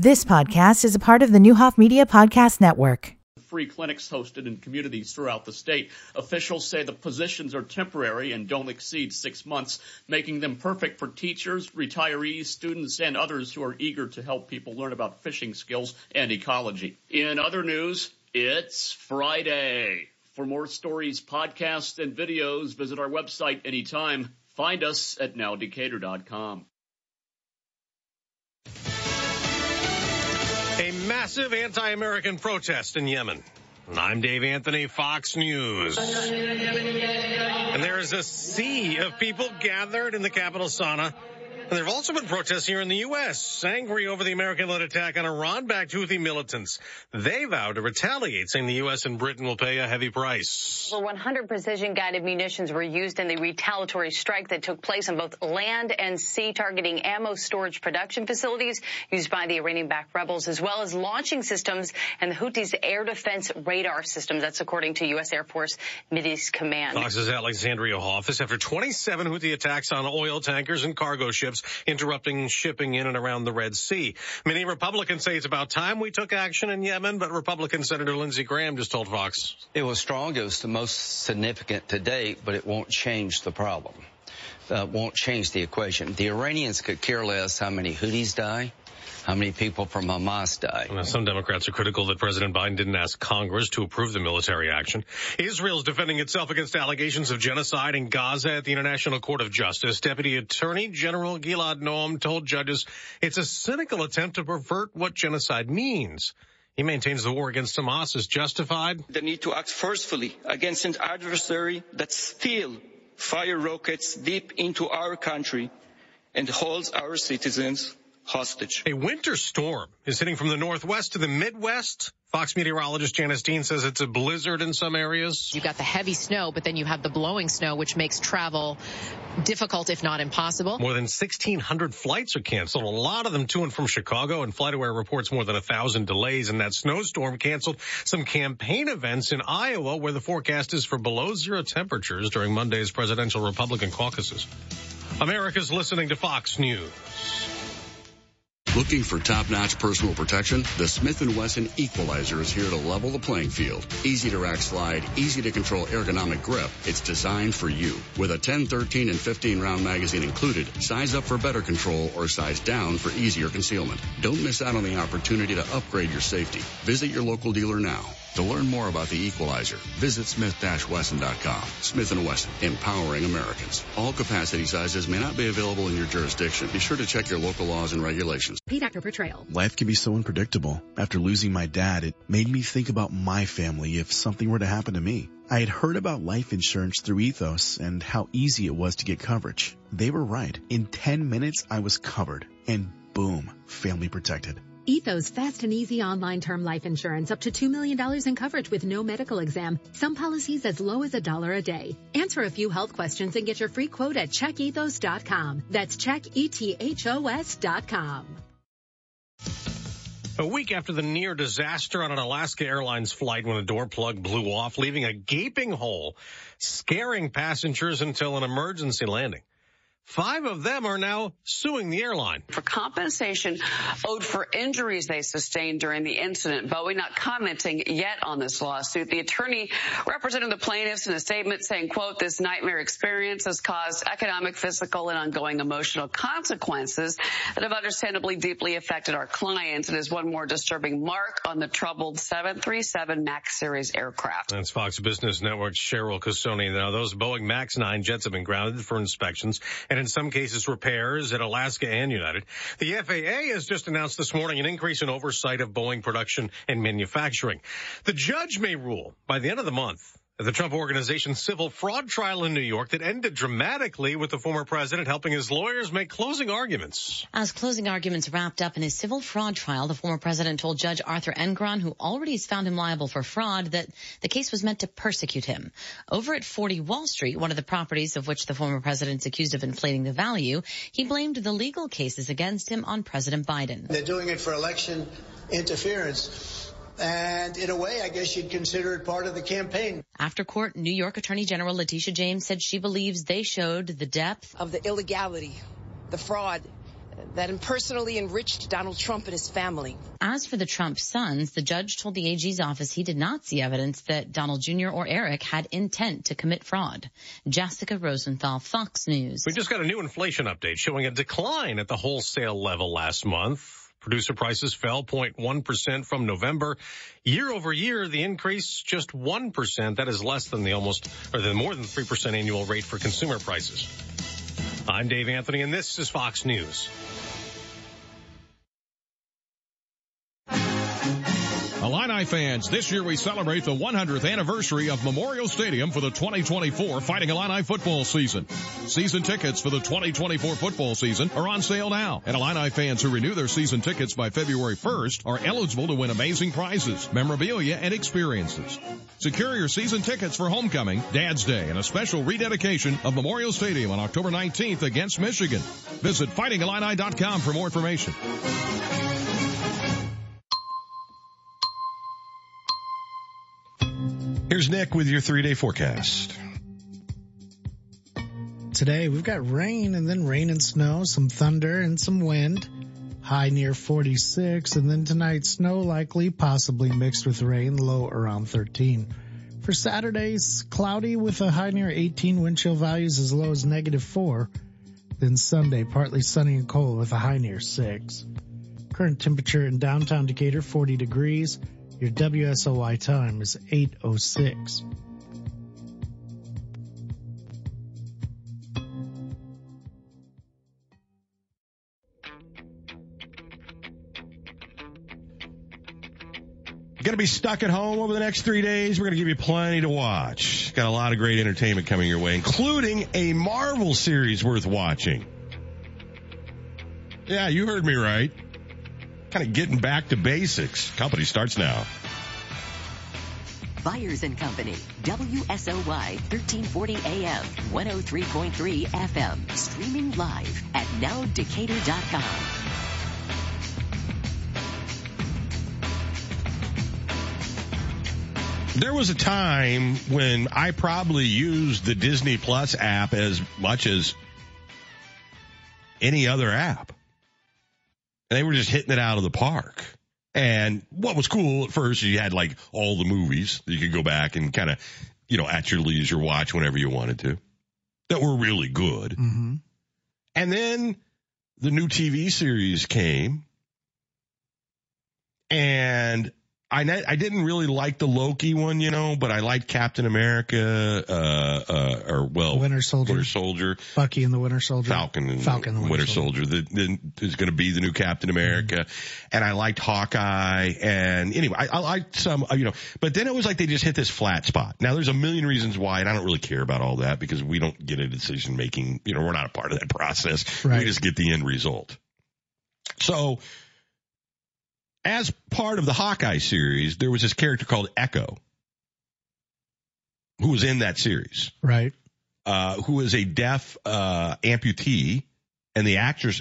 This podcast is a part of the Neuhoff Media Podcast Network. Free clinics hosted in communities throughout the state. Officials say the positions are temporary and don't exceed six months, making them perfect for teachers, retirees, students, and others who are eager to help people learn about fishing skills and ecology. In other news, it's Friday. For more stories, podcasts, and videos, visit our website anytime. Find us at nowdecatur.com. massive anti-American protest in Yemen. And I'm Dave Anthony, Fox News. And there is a sea of people gathered in the capital, Sana'a, and there have also been protests here in the U.S., angry over the American-led attack on Iran-backed Houthi militants. They vow to retaliate, saying the U.S. and Britain will pay a heavy price. Over 100 precision-guided munitions were used in the retaliatory strike that took place on both land and sea, targeting ammo storage production facilities used by the Iranian-backed rebels, as well as launching systems and the Houthis' air defense radar systems. That's according to U.S. Air Force Mideast Command. Fox's Alexandria Hoff after 27 Houthi attacks on oil tankers and cargo ships interrupting shipping in and around the Red Sea. Many Republicans say it's about time we took action in Yemen, but Republican Senator Lindsey Graham just told Fox. It was strong. It was the most significant to date, but it won't change the problem. Uh, won't change the equation. The Iranians could care less how many Houthis die how many people from Hamas died. Now, some Democrats are critical that President Biden didn't ask Congress to approve the military action. Israel's defending itself against allegations of genocide in Gaza at the International Court of Justice. Deputy Attorney General Gilad Noam told judges it's a cynical attempt to pervert what genocide means. He maintains the war against Hamas is justified. The need to act forcefully against an adversary that still fire rockets deep into our country and holds our citizens hostage. A winter storm is hitting from the northwest to the Midwest. Fox meteorologist Janice Dean says it's a blizzard in some areas. You got the heavy snow, but then you have the blowing snow, which makes travel difficult, if not impossible. More than 1,600 flights are canceled, a lot of them to and from Chicago, and FlightAware reports more than a thousand delays. And that snowstorm canceled some campaign events in Iowa, where the forecast is for below zero temperatures during Monday's presidential Republican caucuses. America's listening to Fox News. Looking for top-notch personal protection? The Smith & Wesson Equalizer is here to level the playing field. Easy to rack slide, easy to control ergonomic grip. It's designed for you. With a 10, 13, and 15 round magazine included, size up for better control or size down for easier concealment. Don't miss out on the opportunity to upgrade your safety. Visit your local dealer now. To learn more about the Equalizer, visit smith-wesson.com. Smith & Wesson, empowering Americans. All capacity sizes may not be available in your jurisdiction. Be sure to check your local laws and regulations. Paid actor portrayal. Life can be so unpredictable. After losing my dad, it made me think about my family if something were to happen to me. I had heard about life insurance through Ethos and how easy it was to get coverage. They were right. In 10 minutes, I was covered. And boom, family protected. Ethos fast and easy online term life insurance up to $2 million in coverage with no medical exam. Some policies as low as a dollar a day. Answer a few health questions and get your free quote at checkethos.com. That's checkethos.com. A week after the near disaster on an Alaska Airlines flight when a door plug blew off, leaving a gaping hole, scaring passengers until an emergency landing. Five of them are now suing the airline. For compensation owed for injuries they sustained during the incident. Boeing not commenting yet on this lawsuit. The attorney representing the plaintiffs in a statement saying, quote, this nightmare experience has caused economic, physical, and ongoing emotional consequences that have understandably deeply affected our clients. It is one more disturbing mark on the troubled 737 MAX series aircraft. That's Fox Business Network's Cheryl Casone. Now, those Boeing MAX 9 jets have been grounded for inspections and and in some cases repairs at Alaska and United. The FAA has just announced this morning an increase in oversight of Boeing production and manufacturing. The judge may rule by the end of the month the Trump Organization's civil fraud trial in New York that ended dramatically with the former president helping his lawyers make closing arguments. As closing arguments wrapped up in his civil fraud trial, the former president told Judge Arthur Engoron, who already has found him liable for fraud, that the case was meant to persecute him. Over at 40 Wall Street, one of the properties of which the former president is accused of inflating the value, he blamed the legal cases against him on President Biden. They're doing it for election interference. And in a way, I guess you'd consider it part of the campaign. After court, New York Attorney General Letitia James said she believes they showed the depth of the illegality, the fraud that impersonally enriched Donald Trump and his family. As for the Trump sons, the judge told the AG's office he did not see evidence that Donald Jr. or Eric had intent to commit fraud. Jessica Rosenthal, Fox News. We just got a new inflation update showing a decline at the wholesale level last month. Producer prices fell 0.1% from November. Year over year, the increase just 1%. That is less than the almost, or the more than 3% annual rate for consumer prices. I'm Dave Anthony and this is Fox News. Illini fans, this year we celebrate the 100th anniversary of Memorial Stadium for the 2024 Fighting Illini football season. Season tickets for the 2024 football season are on sale now, and Illini fans who renew their season tickets by February 1st are eligible to win amazing prizes, memorabilia, and experiences. Secure your season tickets for homecoming, Dad's Day, and a special rededication of Memorial Stadium on October 19th against Michigan. Visit fightingillini.com for more information. Here's Nick with your three day forecast. Today we've got rain and then rain and snow, some thunder and some wind. High near 46 and then tonight snow likely, possibly mixed with rain, low around 13. For Saturdays, cloudy with a high near 18 wind chill values as low as negative 4. Then Sunday, partly sunny and cold with a high near 6. Current temperature in downtown Decatur 40 degrees. Your WSOY time is 806. Going to be stuck at home over the next three days. We're going to give you plenty to watch. Got a lot of great entertainment coming your way, including a Marvel series worth watching. Yeah, you heard me right kind of getting back to basics. Company starts now. Byers and Company, WSOY 1340 AM, 103.3 FM, streaming live at nowdecatur.com. There was a time when I probably used the Disney Plus app as much as any other app. And they were just hitting it out of the park. And what was cool at first, you had like all the movies you could go back and kind of, you know, at your leisure watch whenever you wanted to that were really good. Mm-hmm. And then the new TV series came and I I didn't really like the Loki one, you know, but I liked Captain America, uh, uh, or well, Winter Soldier, Winter Soldier, Bucky and the Winter Soldier, Falcon and Falcon and Winter, Winter Soldier. Soldier. That is going to be the new Captain America, mm-hmm. and I liked Hawkeye, and anyway, I, I liked some, you know, but then it was like they just hit this flat spot. Now there's a million reasons why, and I don't really care about all that because we don't get a decision making, you know, we're not a part of that process. Right. We just get the end result. So as part of the Hawkeye series, there was this character called Echo who was in that series. Right. Uh, who is a deaf, uh, amputee and the actress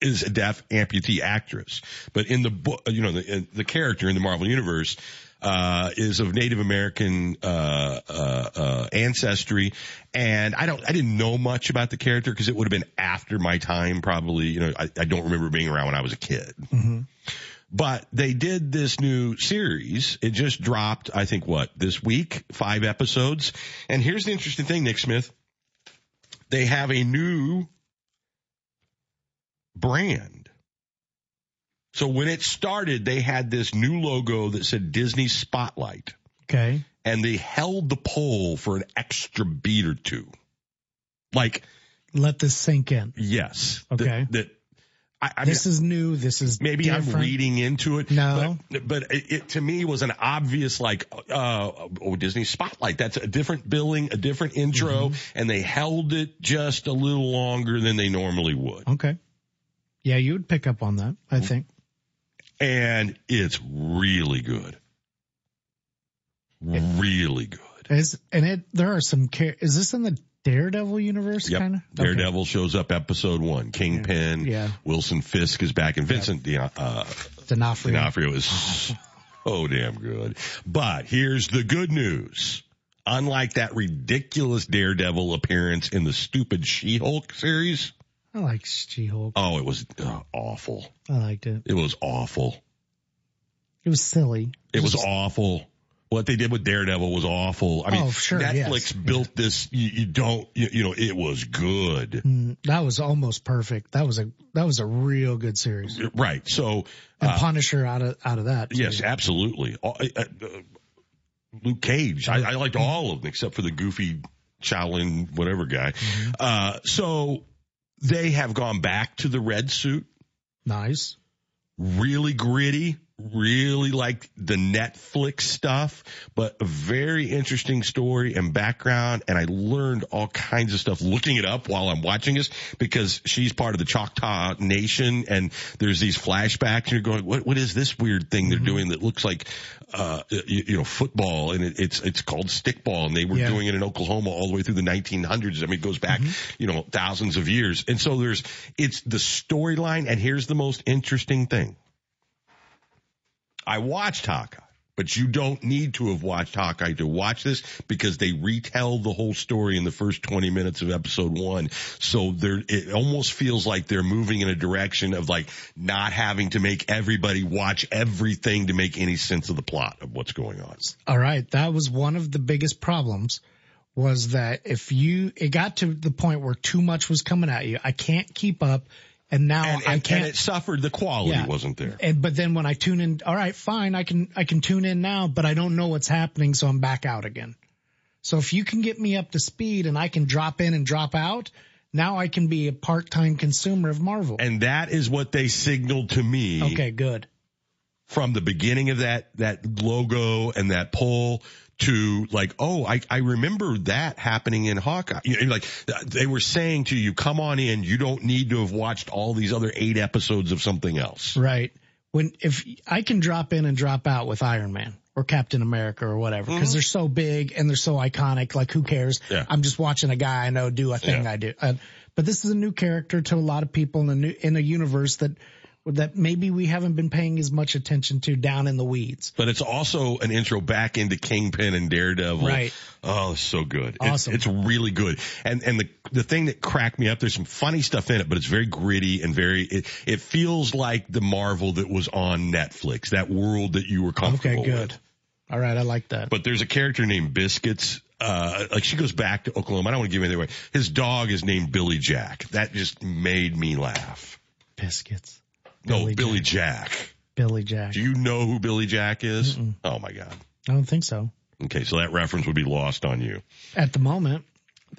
is a deaf amputee actress. But in the book, you know, the, the character in the Marvel universe, uh, is of Native American uh, uh, uh, ancestry, and I don't, I didn't know much about the character because it would have been after my time, probably. You know, I, I don't remember being around when I was a kid. Mm-hmm. But they did this new series. It just dropped, I think, what this week, five episodes. And here's the interesting thing, Nick Smith. They have a new brand so when it started, they had this new logo that said Disney Spotlight. Okay. And they held the pole for an extra beat or two. Like, let this sink in. Yes. Okay. That, that I, I this mean, is new. This is maybe different. I'm reading into it. No, but, but it, it, to me was an obvious like, uh, oh, Disney Spotlight. That's a different billing, a different intro, mm-hmm. and they held it just a little longer than they normally would. Okay. Yeah, you would pick up on that. I think and it's really good. Really good. Is and it there are some is this in the Daredevil universe yep. kind of? Daredevil okay. shows up episode one. Kingpin. Yeah. Wilson Fisk is back and Vincent yep. uh, D'Onofrio. D'Onofrio is so damn good. But here's the good news. Unlike that ridiculous Daredevil appearance in the stupid She-Hulk series. I like She-Hulk. Oh, it was uh, awful. I liked it. It was awful. It was silly. It was awful. What they did with Daredevil was awful. I mean, Oh, sure, Netflix yes. built this. You, you don't, you, you know, it was good. Mm, That was almost perfect. That was a that was a real good series. Right. So, And uh, Punisher out of out of that. too. yes, absolutely. Uh, uh, uh, Luke Cage. I, I liked all of them except for the goofy Shaolin whatever guy. Mm-hmm. Uh, so they have gone back to the red suit. Nice. really gritty, really like the Netflix stuff, but a very interesting story and background. And I learned all kinds of stuff looking it up while I'm watching this because she's part of the Choctaw Nation and there's these flashbacks and you're going, what, what is this weird thing they're doing that looks like, uh, you, you know, football and it, it's, it's called stickball and they were Yeah. doing it in Oklahoma all the way through the 1900s. I mean, it goes back, you know, thousands of years. And so there's, it's the storyline. And here's the most interesting thing. I watched Hawkeye, but you don't need to have watched Hawkeye to watch this because they retell the whole story in the first 20 minutes of episode one. So there, it almost feels like they're moving in a direction of like not having to make everybody watch everything to make any sense of the plot of what's going on. All right. That was one of the biggest problems was that if you, it got to the point where too much was coming at you. I can't keep up. And now And, I can't. and it suffered. The quality Yeah. wasn't there. and, but then when I tune in, all right, fine. I can, I can tune in now, but I don't know what's happening. So I'm back out again. So if you can get me up to speed and I can drop in and drop out, now I can be a part-time consumer of Marvel. And that is what they signaled to me. Okay, good. from the beginning of that that logo and that poll to like, oh, I, I remember that happening in Hawkeye. You know, like they were saying to you, come on in. You don't need to have watched all these other eight episodes of something else. Right. When if I can drop in and drop out with Iron Man or Captain America or whatever because they're so big and they're so iconic. Like who cares? Yeah. I'm just watching a guy I know do a thing Yeah. I do. Uh, but this is a new character to a lot of people in a new in a universe that that maybe we haven't been paying as much attention to down in the weeds. But it's also an intro back into Kingpin and Daredevil. Right. Oh, so good. It's- Awesome. It's, really good. And, and the, the thing that cracked me up, there's some funny stuff in it, but it's very gritty and very, it, it feels like the Marvel that was on Netflix, that world that you were comfortable Okay, with. good. All right, I like that. But there's a character named Biscuits. Uh, like she goes back to Oklahoma. I don't want to give anything away. His dog is named Billy Jack. That just made me laugh. Biscuits. No, Billy Billy, Jack. Billy Jack. Do you know who Billy Jack is? Oh my God. I don't think so. Okay. So that reference would be lost on you. At the moment.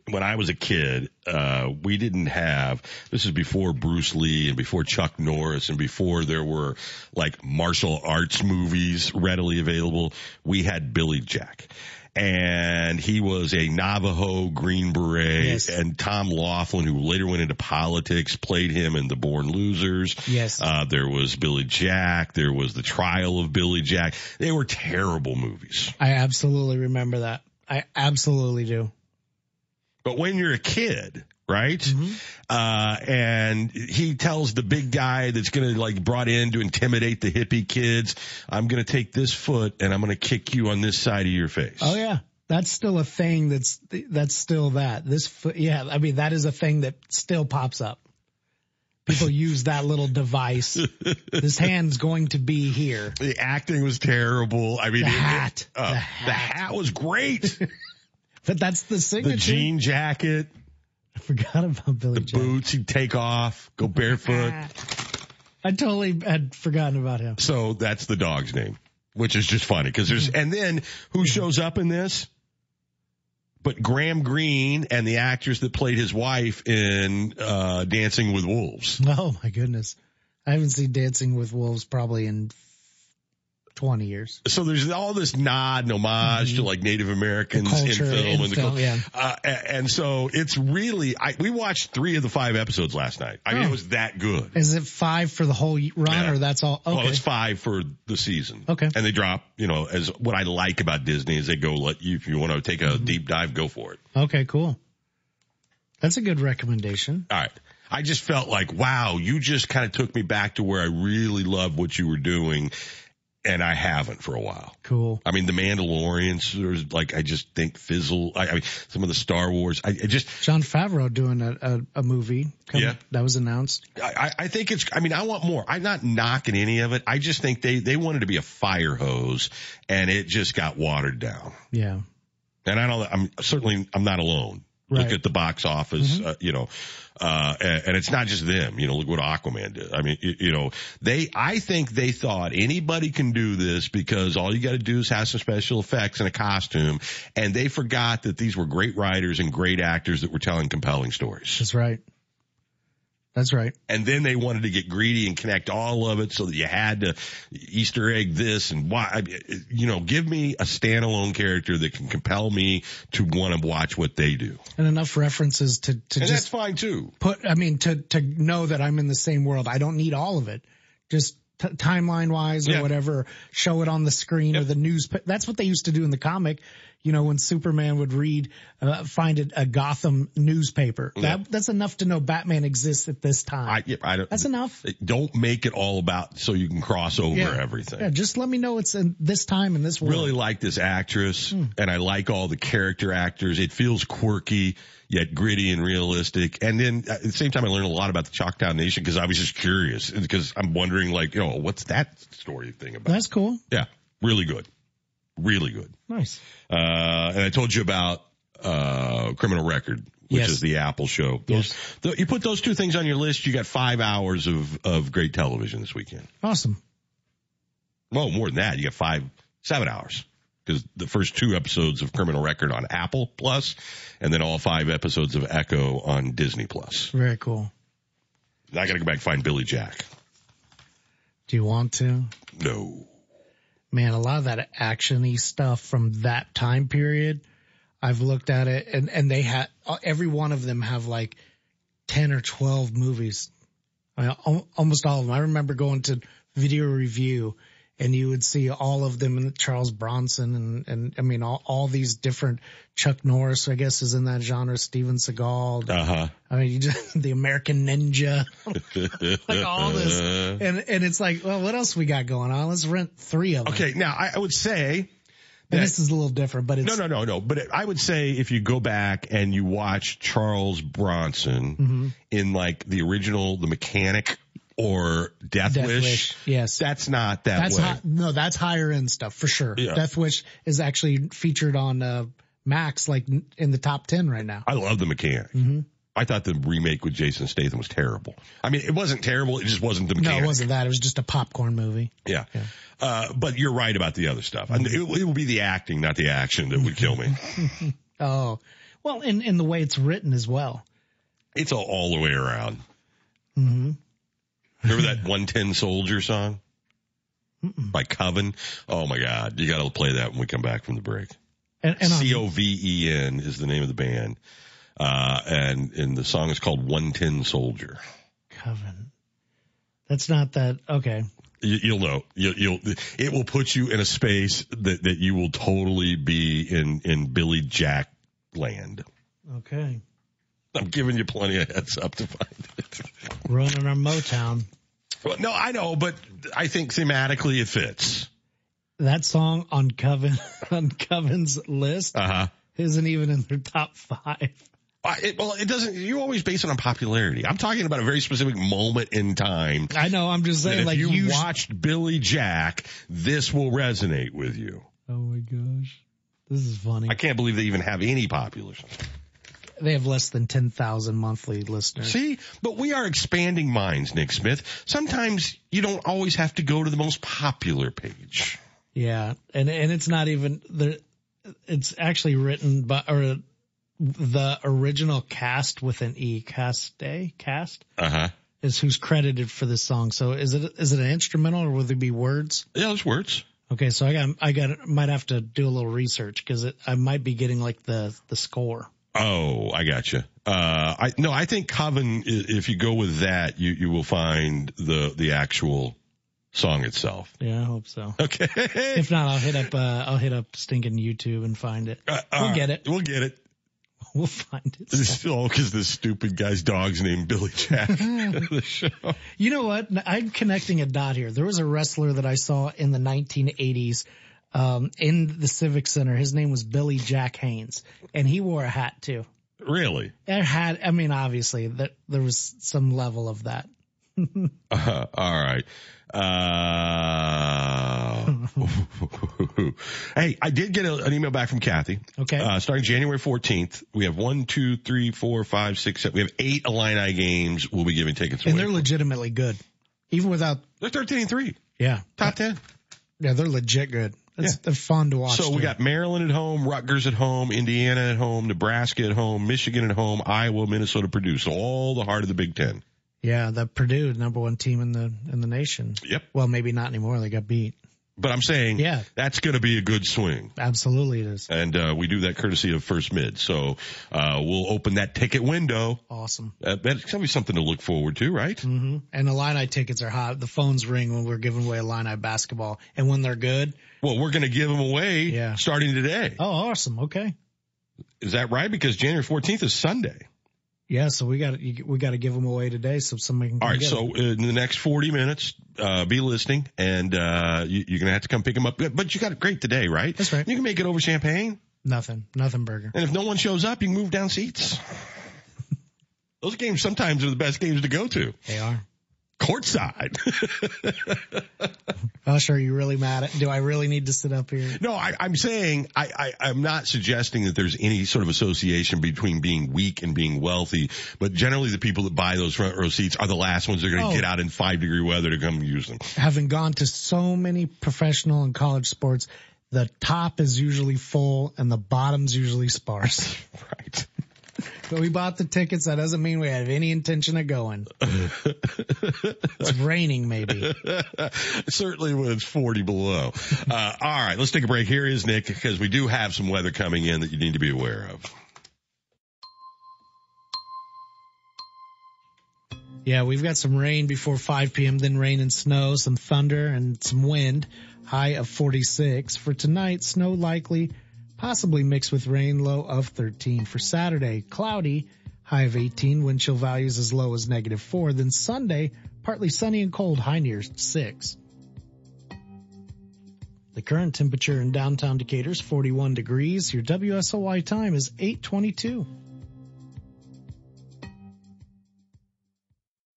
When I was a kid, uh, we didn't have, this is before Bruce Lee and before Chuck Norris and before there were like martial arts movies readily available. We had Billy Jack. And he was a Navajo Green Beret Yes. and Tom Laughlin, who later went into politics, played him in The Born Losers. Yes. Uh, there was Billy Jack. There was The Trial of Billy Jack. They were terrible movies. I absolutely remember that. I absolutely do. But when you're a kid, right? Uh, and he tells the big guy that's going to like brought in to intimidate the hippie kids, I'm going to take this foot and I'm going to kick you on this side of your face. Oh yeah. That's still a thing that's, that's still that. This, foot, yeah, I mean, that is a thing that still pops up. People use that little device. this hand's going to be here. The acting was terrible. I mean, The it- it- hat. uh, The the hat. hat was great. But that's the signature. the jean jacket, forgot about Billy the Jack. boots he'd take off, go barefoot. I totally had forgotten about him. So that's the dog's name, which is just funny because there's, and then who shows up in this? But Graham Greene and the actress that played his wife in, uh, Dancing with Wolves. Oh my goodness. I haven't seen Dancing with Wolves probably in 20 years. So there's all this nod and homage to like Native Americans in film in and the film, yeah. uh, and so it's really, I, we watched three of the five episodes last night. I mean, Oh. it was that good. Is it five for the whole run Yeah. or that's all? Okay. Well, it's five for the season. Okay. And they drop, you know, as what I like about Disney is they go let you, if you want to take a Mm-hmm. deep dive, go for it. okay, cool. That's a good recommendation. All right. I just felt like, wow, you just kind of took me back to where I really loved what you were doing. And I haven't for a while. Cool. I mean, the Mandalorians, like I just think fizzle. I, I mean, some of the Star Wars. I, I just Jon Favreau doing a, a, a movie. Come, Yeah. That was announced. I, I think it's, I mean, I want more. I'm not knocking any of it. I just think they, they wanted to be a fire hose and it just got watered down. Yeah. And I don't, I'm certainly, I'm not alone. Right. Look at the box office, uh, you know, uh, and, and it's not just them, you know, look what Aquaman did. I mean, you, you know, they, I think they thought anybody can do this because all you got to do is have some special effects and a costume. And they forgot that these were great writers and great actors that were telling compelling stories. That's right. That's right. And then they wanted to get greedy and connect all of it so that you had to Easter egg this and why, you know, give me a standalone character that can compel me to want to watch what they do. And enough references to, to And that's just fine too. put, I mean, to, to know that I'm in the same world. I don't need all of it. Just t- timeline wise or Yeah. whatever, show it on the screen or the news. That's what they used to do in the comic. You know, when Superman would read, uh, find it, a Gotham newspaper. Yeah. That, that's enough to know Batman exists at this time. I, yeah, I don't, That's enough. Don't make it all about so you can cross over Yeah. everything. Yeah, just let me know it's in this time in this world. Really like this actress Hmm. and I like all the character actors. It feels quirky yet gritty and realistic. And then at the same time, I learned a lot about the Choctaw Nation because I was just curious because I'm wondering like, you know, what's that story thing about? That's cool. Yeah, really good. Really good. Nice. Uh, and I told you about, uh, Criminal Record, which Yes. is the Apple show. Those, th- you put those two things on your list, you got five hours of, of great television this weekend. Awesome. Well, more than that, you got five, seven hours. Because the first two episodes of Criminal Record on Apple Plus, and then all five episodes of Echo on Disney Plus. Very cool. I gotta go back and find Billy Jack. Do you want to? No. Man, a lot of that actiony stuff from that time period, I've looked at it and, and they had, every one of them have like 10 or 12 movies. I mean, almost all of them. I remember going to video review and you would see all of them and Charles Bronson and, and I mean, all, all these different Chuck Norris, I guess is in that genre, Steven Seagal. Uh huh. I mean, you just, the American Ninja, like all this. And, and it's like, well, what else we got going on? Let's rent three of them. Okay, now I, I would say And this is a little different, but it's no, no, no, no. But I would say if you go back and you watch Charles Bronson Mhm. in like the original, The Mechanic or Death, Death Wish, Wish, yes. that's not that that's way. high, no, that's higher end stuff for sure. Yeah. Death Wish is actually featured on uh, Max, like in the top ten right now. I love The Mechanic. Mhm. I thought the remake with Jason Statham was terrible. I mean, it wasn't terrible. It just wasn't The mechanic. No, it wasn't that. It was just a popcorn movie. Yeah. Uh, but you're right about the other stuff. And it, it will be the acting, not the action that would kill me. Oh, well, in in the way it's written as well. It's all, all the way around. hmm Remember that One Tin Soldier song? By Coven? Oh my God. You gotta play that when we come back from the break. And, and C-O-V-E-N is the name of the band. Uh, and, and the song is called One Tin Soldier. Coven. That's not that. Okay. You, you'll know. You, you'll, it will put you in a space that, that you will totally be in, in Billy Jack land. Okay. I'm giving you plenty of heads up to find it. Running our Motown. Well, no, I know, but I think thematically it fits. That song on Coven on Coven's list Uh huh. isn't even in their top five. I, it, well, it doesn't. You always base it on popularity. I'm talking about a very specific moment in time. I know. I'm just saying, if like you, you. watched Billy Jack, this will resonate with you. oh my gosh, this is funny. I can't believe they even have any popular. They have less than ten thousand monthly listeners. See, but we are expanding minds, Nick Smith. Sometimes you don't always have to go to the most popular page. Yeah, and and it's not even the. It's actually written by or the original cast with an e cast day cast Uh huh. is who's credited for this song. So is it is it an instrumental or will there be words? Yeah, there's words. Okay, so I got I got might have to do a little research because I might be getting like the the score. Oh, I got you. Uh, I no, I think Coven. If you go with that, you you will find the the actual song itself. Yeah, I hope so. Okay. If not, I'll hit up uh, I'll hit up stinking YouTube and find it. Uh, We'll get it. We'll get it. We'll find it. It's still because this stupid guy's dog's named Billy Jack. the show. You know what? I'm connecting a dot here. There was a wrestler that I saw in the 1980s um, in the Civic Center. His name was Billy Jack Haynes, and he wore a hat too. Really? It had, I mean, obviously that there was some level of that. Uh, all right. Uh, hey, I did get a, an email back from Kathy. Okay. Uh, starting January 14th, we have one, two, three, four, five, six, seven. We have eight Illini games. We'll be giving tickets away. And away. they're legitimately good, even without. They're 13 and three. Yeah. Top 10. Yeah, they're legit good. It's, Yeah. They're fun to watch. So we too. got Maryland at home, Rutgers at home, Indiana at home, Nebraska at home, Michigan at home, Iowa, Minnesota, Purdue. So all the heart of the Big Ten. Yeah, the Purdue, number one team in the in the nation. Yep. Well, maybe not anymore. They got beat. But I'm saying Yeah. that's going to be a good swing. Absolutely, it is And, uh, we do that courtesy of First Mid. So, uh, we'll open that ticket window. awesome. Uh, that's going to be something to look forward to, right? Mm-hmm. And the Illini tickets are hot. The phones ring when we're giving away Illini basketball, and when they're good. Well, we're going to give them away Yeah. starting today. Oh, awesome. Okay. Is that right? Because January 14th is Sunday. Yeah, so we got we got to give them away today, so somebody can. All right, right. get in the next 40 minutes, uh, be listening and, uh, you, you're going to have to come pick them up. But you got it great today, right? That's right. You can make it over Champaign. nothing, nothing burger. And if no one shows up, you can move down seats. Those games sometimes are the best games to go to. They are. Courtside. Gosh, are you really mad at? Do I really need to sit up here? no, I, I'm saying I, I, I'm not suggesting that there's any sort of association between being weak and being wealthy, but generally the people that buy those front row seats are the last ones that are going to Oh. get out in five degree weather to come use them. Having gone to so many professional and college sports, the top is usually full and the bottom's usually sparse. Right. But we bought the tickets. That doesn't mean we have any intention of going. It's raining, maybe. Certainly when it's 40 below. Uh, all right, let's take a break. Here is Nick because we do have some weather coming in that you need to be aware of. Yeah, we've got some rain before 5 p.m., then rain and snow, some thunder and some wind. High of 46. For tonight, snow likely, possibly mixed with rain, low of 13. For Saturday, cloudy, high of 18, wind chill values as low as negative 4. Then Sunday, partly sunny and cold, high near 6. The current temperature in downtown Decatur is 41 degrees. Your WSOY time is 822.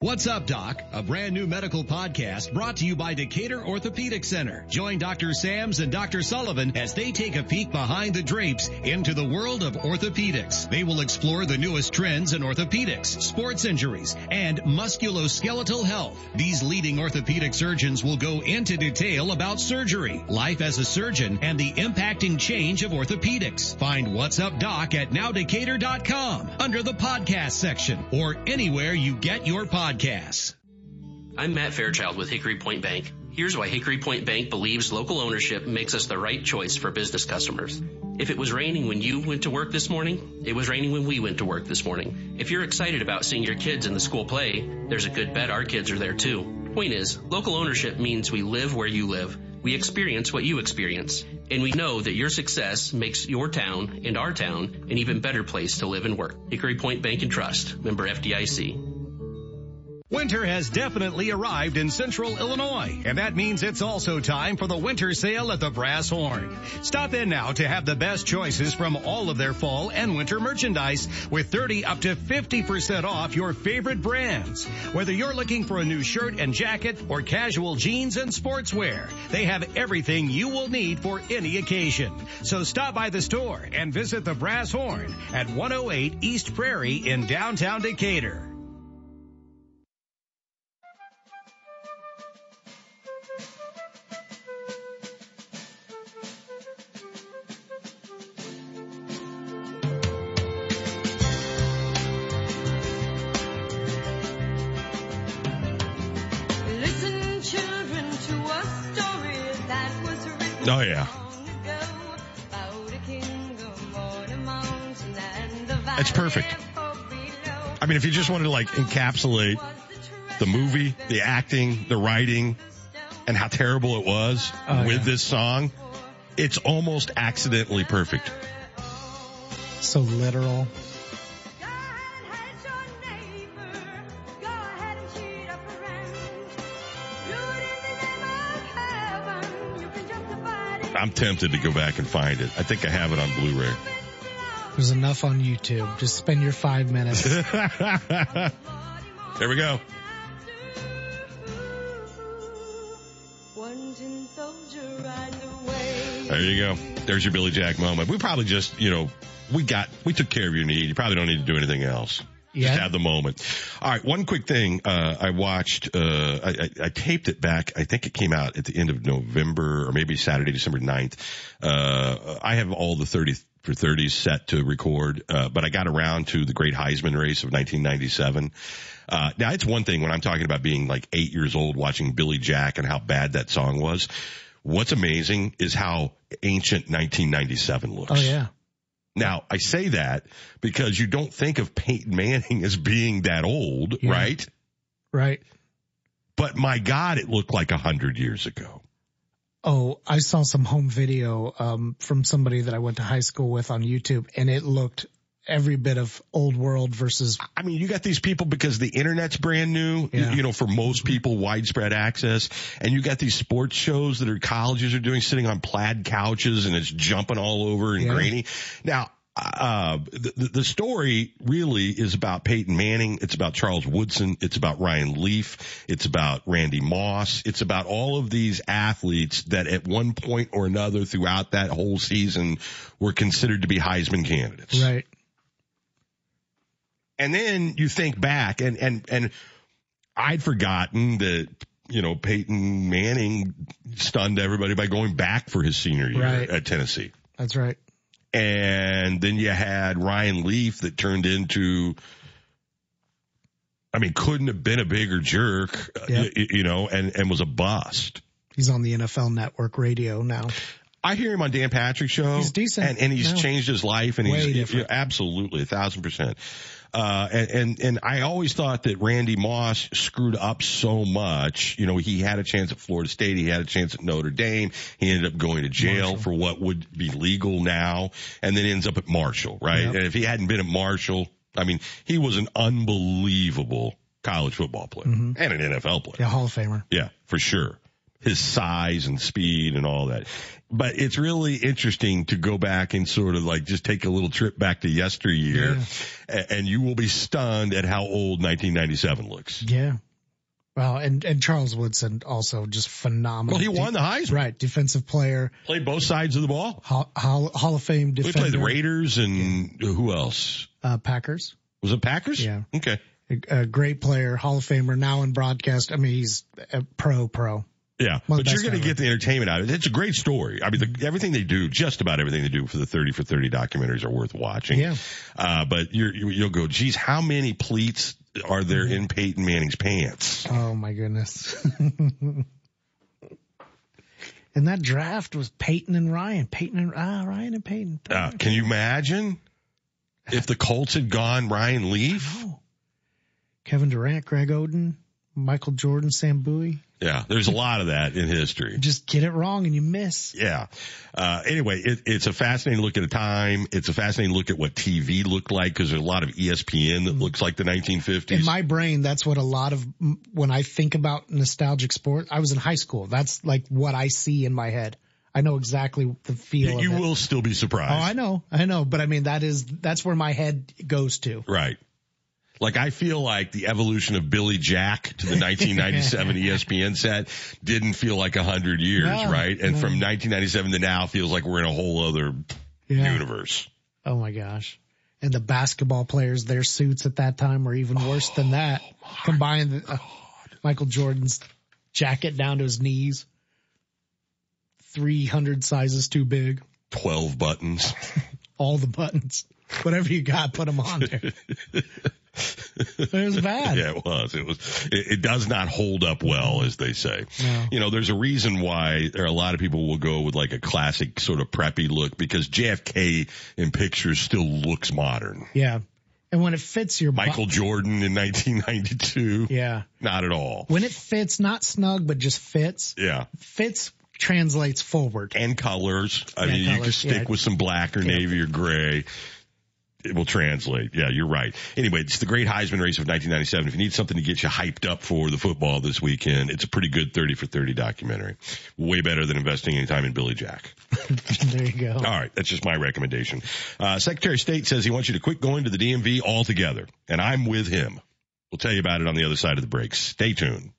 What's up, Doc? A brand new medical podcast brought to you by Decatur Orthopedic Center. Join Dr. Sams and Dr. Sullivan as they take a peek behind the drapes into the world of orthopedics. They will explore the newest trends in orthopedics, sports injuries, and musculoskeletal health. These leading orthopedic surgeons will go into detail about surgery, life as a surgeon, and the impacting change of orthopedics. Find What's Up Doc at nowdecatur.com under the podcast section or anywhere you get your podcasts. I'm Matt Fairchild with Hickory Point Bank. Here's why Hickory Point Bank believes local ownership makes us the right choice for business customers. If it was raining when you went to work this morning, it was raining when we went to work this morning. If you're excited about seeing your kids in the school play, there's a good bet our kids are there too. Point is, local ownership means we live where you live. We experience what you experience. And we know that your success makes your town and our town an even better place to live and work. Hickory Point Bank and Trust, member FDIC. Winter has definitely arrived in central Illinois, and that means it's also time for the winter sale at the Brass Horn. Stop in now to have the best choices from all of their fall and winter merchandise with 30 up to 50% off your favorite brands. Whether you're looking for a new shirt and jacket or casual jeans and sportswear, they have everything you will need for any occasion. So stop by the store and visit the Brass Horn at 108 East Prairie in downtown Decatur. The yeah. That's perfect. I mean, if you just wanted to like encapsulate the movie, the acting, the writing, and how terrible it was Oh, with yeah. this song, it's almost accidentally perfect. So literal. I'm tempted to go back and find it. I think I have it on Blu-ray. There's enough on YouTube. Just spend your five minutes. there we go. There you go. There's your Billy Jack moment. We probably just, you know, we got, we took care of your need. You probably don't need to do anything else. Yeah. Just have the moment. All right. One quick thing. Uh, I watched, uh, I, I, I taped it back. I think it came out at the end of November or maybe Saturday, December 9th. Uh, I have all the 30 for 30s set to record, uh, but I got around to the great Heisman race of 1997. Uh, now it's one thing when I'm talking about being like eight years old watching Billy Jack and how bad that song was. What's amazing is how ancient 1997 looks. Oh yeah. Now, I say that because you don't think of Peyton Manning as being that old, Yeah. right? Right. But my God, it looked like a hundred years ago. Oh, I saw some home video um, from somebody that I went to high school with on YouTube, and it looked every bit of old world versus. I mean, you got these people because the internet's brand new, Yeah. you know, for most people, widespread access. And you got these sports shows that are colleges are doing sitting on plaid couches and it's jumping all over and Yeah. grainy. Now, uh, the, the- the story really is about Peyton Manning. It's about Charles Woodson. It's about Ryan Leaf. It's about Randy Moss. It's about all of these athletes that at one point or another throughout that whole season were considered to be Heisman candidates. Right. And then you think back and, and, and I'd forgotten that, you know, Peyton Manning stunned everybody by going back for his senior year Right. at Tennessee. That's right. And then you had Ryan Leaf that turned into, I mean, couldn't have been a bigger jerk, uh, Yeah. y- you know, and, and was a bust. He's on the NFL Network radio now. I hear him on Dan Patrick's show. He's decent And, and he's now. changed his life and Way he's different. absolutely a thousand percent. Uh, and, and, and I always thought that Randy Moss screwed up so much. You know, he had a chance at Florida State. He had a chance at Notre Dame. He ended up going to jail Marshall. for what would be legal now and then ends up at Marshall, right? Yep. And if he hadn't been at Marshall, I mean, he was an unbelievable college football player Mhm. and an NFL player. Yeah, Hall of Famer. Yeah, for sure. His size and speed and all that. But it's really interesting to go back and sort of like just take a little trip back to yesteryear a- and you will be stunned at how old 1997 looks. Yeah. Well, and, and Charles Woodson also just phenomenal. Well, he won the Heisman. Right. Defensive player, Played both sides of the ball. Hall, Hall, Hall of Fame We played the Raiders and who else? Uh, Packers. Was it Packers? Yeah. Okay. A, a great player, Hall of Famer, now in broadcast. I mean, he's a pro, pro. Yeah, but you're going to get the entertainment out of it. It's a great story. I mean, the, everything they do, just about everything they do for the 30 for 30 documentaries are worth watching. Yeah. Uh, but you're, you, you'll go, geez, how many pleats are there in Peyton Manning's pants? Oh my goodness. and that draft was Peyton and Ryan. Peyton and ah, Ryan and Peyton. Uh, can you imagine if the Colts had gone Ryan Leaf? Kevin Durant, Greg Oden, Michael Jordan, Sam Bowie. Yeah, there's a lot of that in history. Just get it wrong and you miss. Yeah. Uh, anyway, it, it's a fascinating look at a time. It's a fascinating look at what TV looked like because there's a lot of ESPN that looks like the 1950s. In my brain, that's what a lot of when I think about nostalgic sport. I was in high school. That's like what I see in my head. I know exactly the feel. you of it. will still be surprised. Oh, I know, I know, but I mean that is that's where my head goes to. Right. Like I feel like the evolution of Billy Jack to the 1997 ESPN set didn't feel like a hundred years, No, right? And no. from 1997 to now feels like we're in a whole other Yeah. universe. Oh my gosh. And the basketball players, their suits at that time were even worse than that. Combine the, uh, Michael Jordan's jacket down to his knees. 300 sizes too big. 12 buttons. All the buttons. Whatever you got, put them on there. it was bad. Yeah, it was. It was. It, it does not hold up well, as they say. No. You know, there's a reason why there are a lot of people will go with like a classic sort of preppy look because JFK in pictures still looks modern. Yeah. And when it fits your Michael Jordan in 1992, Yeah. not at all. When it fits, not snug, but just fits, Yeah. fits translates forward. And colors. I Yeah, mean, you can stick yeah. with some black or navy or gray. It will translate. Yeah, you're right. Anyway, it's the great Heisman race of 1997. If you need something to get you hyped up for the football this weekend, it's a pretty good 30 for 30 documentary. Way better than investing any time in Billy Jack. there you go. All right. That's just my recommendation. Uh, Secretary of State says he wants you to quit going to the DMV altogether. And I'm with him. We'll tell you about it on the other side of the break. Stay tuned.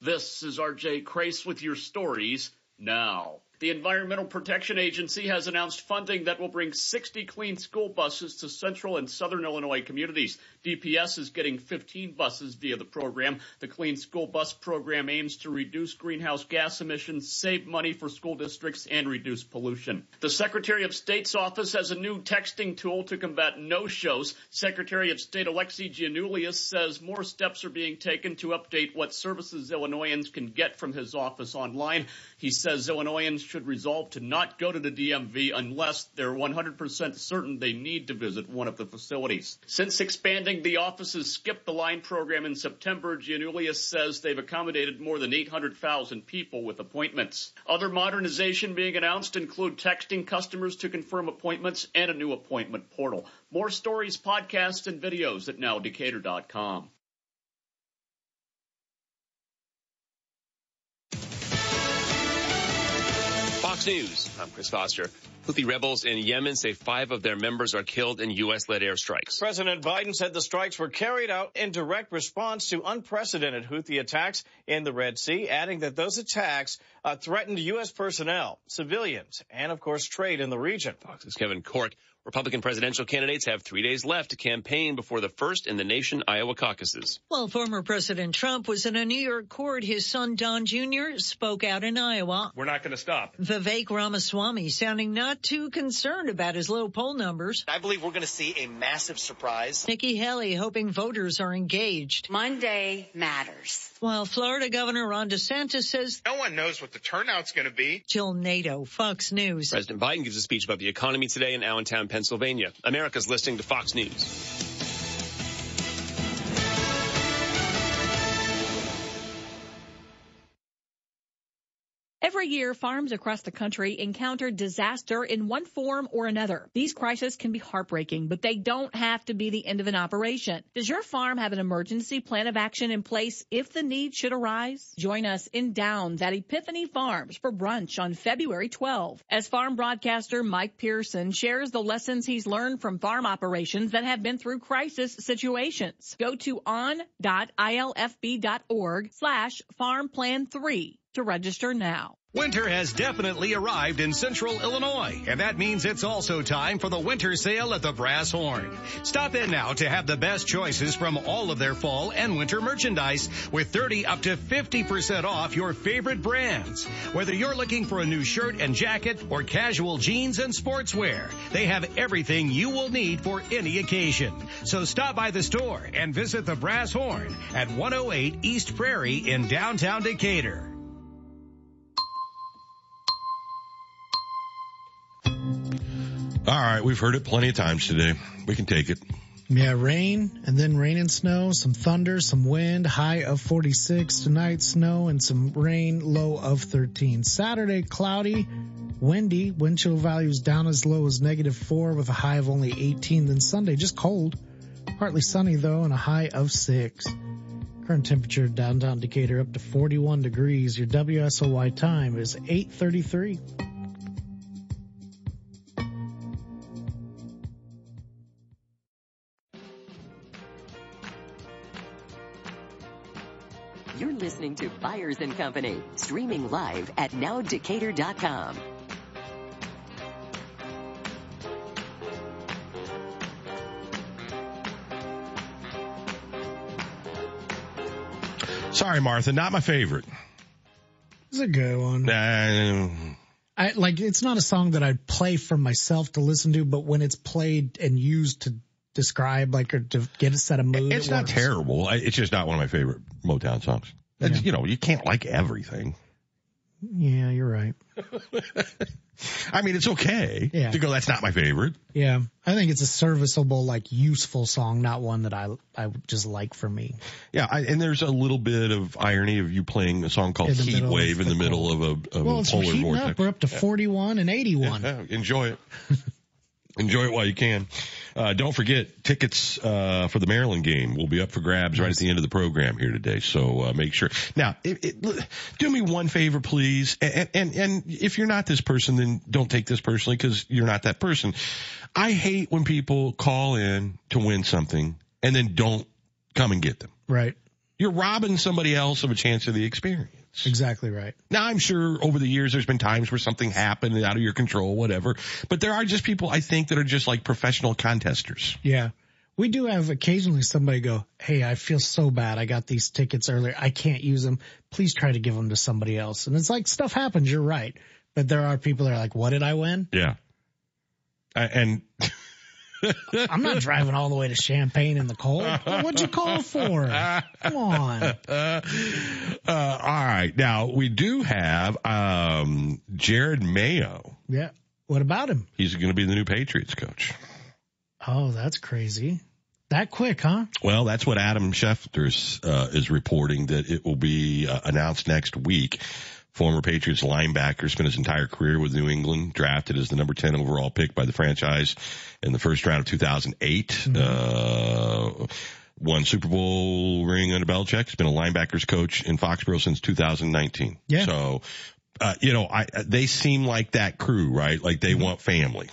This is RJ Crace with your stories now. The Environmental Protection Agency has announced funding that will bring 60 clean school buses to central and southern Illinois communities. DPS is getting 15 buses via the program. The Clean School Bus program aims to reduce greenhouse gas emissions, save money for school districts, and reduce pollution. The Secretary of State's office has a new texting tool to combat no-shows. Secretary of State Alexi Giannoulias says more steps are being taken to update what services Illinoisans can get from his office online. He says Illinoisans should resolve to not go to the DMV unless they're 100% certain they need to visit one of the facilities. Since expanding the office's Skip the Line program in September, Giannoulias says they've accommodated more than 800,000 people with appointments. Other modernization being announced include texting customers to confirm appointments and a new appointment portal. More stories, podcasts, and videos at nowdecatur.com. Fox News. I'm Chris Foster. Houthi rebels in Yemen say five of their members are killed in U.S.-led airstrikes. President Biden said the strikes were carried out in direct response to unprecedented Houthi attacks in the Red Sea, adding that those attacks uh, threatened U.S. personnel, civilians, and of course trade in the region. Fox's Kevin Corke. Republican presidential candidates have three days left to campaign before the first in the nation Iowa caucuses. While former President Trump was in a New York court, his son Don Jr. spoke out in Iowa. We're not going to stop. Vivek Ramaswamy sounding not too concerned about his low poll numbers. I believe we're going to see a massive surprise. Nikki Haley hoping voters are engaged. Monday matters. While Florida Governor Ron DeSantis says no one knows what the turnout's going to be. Jill Nato, Fox News. President Biden gives a speech about the economy today in Allentown, Pennsylvania. America's listening to Fox News. Every year, farms across the country encounter disaster in one form or another. These crises can be heartbreaking, but they don't have to be the end of an operation. Does your farm have an emergency plan of action in place if the need should arise? Join us in Downs at Epiphany Farms for brunch on February 12 as farm broadcaster Mike Pearson shares the lessons he's learned from farm operations that have been through crisis situations. Go to on.ilfb.org slash farm plan 3 to register now. Winter has definitely arrived in central Illinois, and that means it's also time for the winter sale at the Brass Horn. Stop in now to have the best choices from all of their fall and winter merchandise with 30 up to 50% off your favorite brands. Whether you're looking for a new shirt and jacket or casual jeans and sportswear, they have everything you will need for any occasion. So stop by the store and visit the Brass Horn at 108 East Prairie in downtown Decatur. All right, we've heard it plenty of times today. We can take it. Yeah, rain and then rain and snow, some thunder, some wind, high of 46 tonight, snow and some rain, low of 13. Saturday, cloudy, windy, wind chill values down as low as negative four with a high of only 18. Then Sunday, just cold, partly sunny though and a high of six. Current temperature downtown Decatur up to 41 degrees. Your WSOY time is 833. Listening to Byers and Company, streaming live at nowdecatur.com. Sorry, Martha, not my favorite. It's a good one. Uh, I like it's not a song that I'd play for myself to listen to, but when it's played and used to describe like or to get a set of mood, it's it not works. terrible. It's just not one of my favorite Motown songs. And, You know, you can't like everything. Yeah, you're right. I mean, it's okay Yeah. to go, that's not my favorite. Yeah, I think it's a serviceable, like useful song, not one that I I just like for me. Yeah, I, and there's a little bit of irony of you playing a song called Heat Wave in the middle of a, of well, a polar vortex. up. We're up to 41 and 81. Yeah, enjoy it. Enjoy it while you can. Uh, don't forget tickets uh, for the Maryland game will be up for grabs right at the end of the program here today. So uh, make sure. Now, it, it, do me one favor, please. And, and and if you're not this person, then don't take this personally because you're not that person. I hate when people call in to win something and then don't come and get them. Right. You're robbing somebody else of a chance of the experience. Exactly right. Now I'm sure over the years there's been times where something happened out of your control, whatever. But there are just people I think that are just like professional contesters. Yeah. We do have occasionally somebody go, Hey, I feel so bad. I got these tickets earlier. I can't use them. Please try to give them to somebody else. And it's like stuff happens. You're right. But there are people that are like, what did I win? Yeah. And I'm not driving all the way to Champaign in the cold. What'd you call for? Come on. Uh, all right. Now we do have, um, Jerod Mayo. Yeah. What about him? He's going to be the new Patriots coach. Oh, that's crazy. That quick, huh? Well, that's what Adam Schefter uh, is reporting that it will be uh, announced next week. Former Patriots linebacker spent his entire career with New England, drafted as the number 10 overall pick by the franchise in the first round of 2008. Mm-hmm. Uh, won Super Bowl ring under Belichick. He's been a linebackers coach in Foxborough since 2019. Yeah. So, uh, you know, I, they seem like that crew, right? Like they mm-hmm. want family.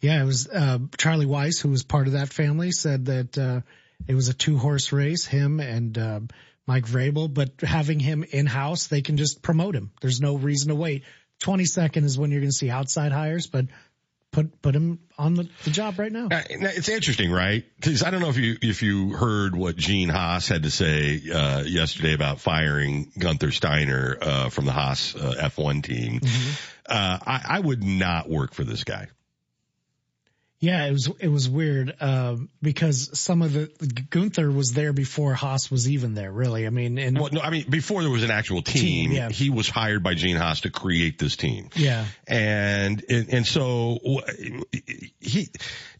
Yeah, it was, uh, Charlie Weis, who was part of that family, said that, uh, it was a two horse race, him and, uh, Mike Vrabel, but having him in house, they can just promote him. There's no reason to wait. 22nd is when you're going to see outside hires, but put put him on the, the job right now. Uh, it's interesting, right? Because I don't know if you if you heard what Gene Haas had to say uh, yesterday about firing Gunther Steiner uh, from the Haas uh, F1 team. Mm-hmm. Uh, I, I would not work for this guy. Yeah, it was it was weird uh, because some of the Gunther was there before Haas was even there. Really, I mean, and well, no, I mean before there was an actual team. team yeah. He was hired by Gene Haas to create this team. Yeah, and and, and so he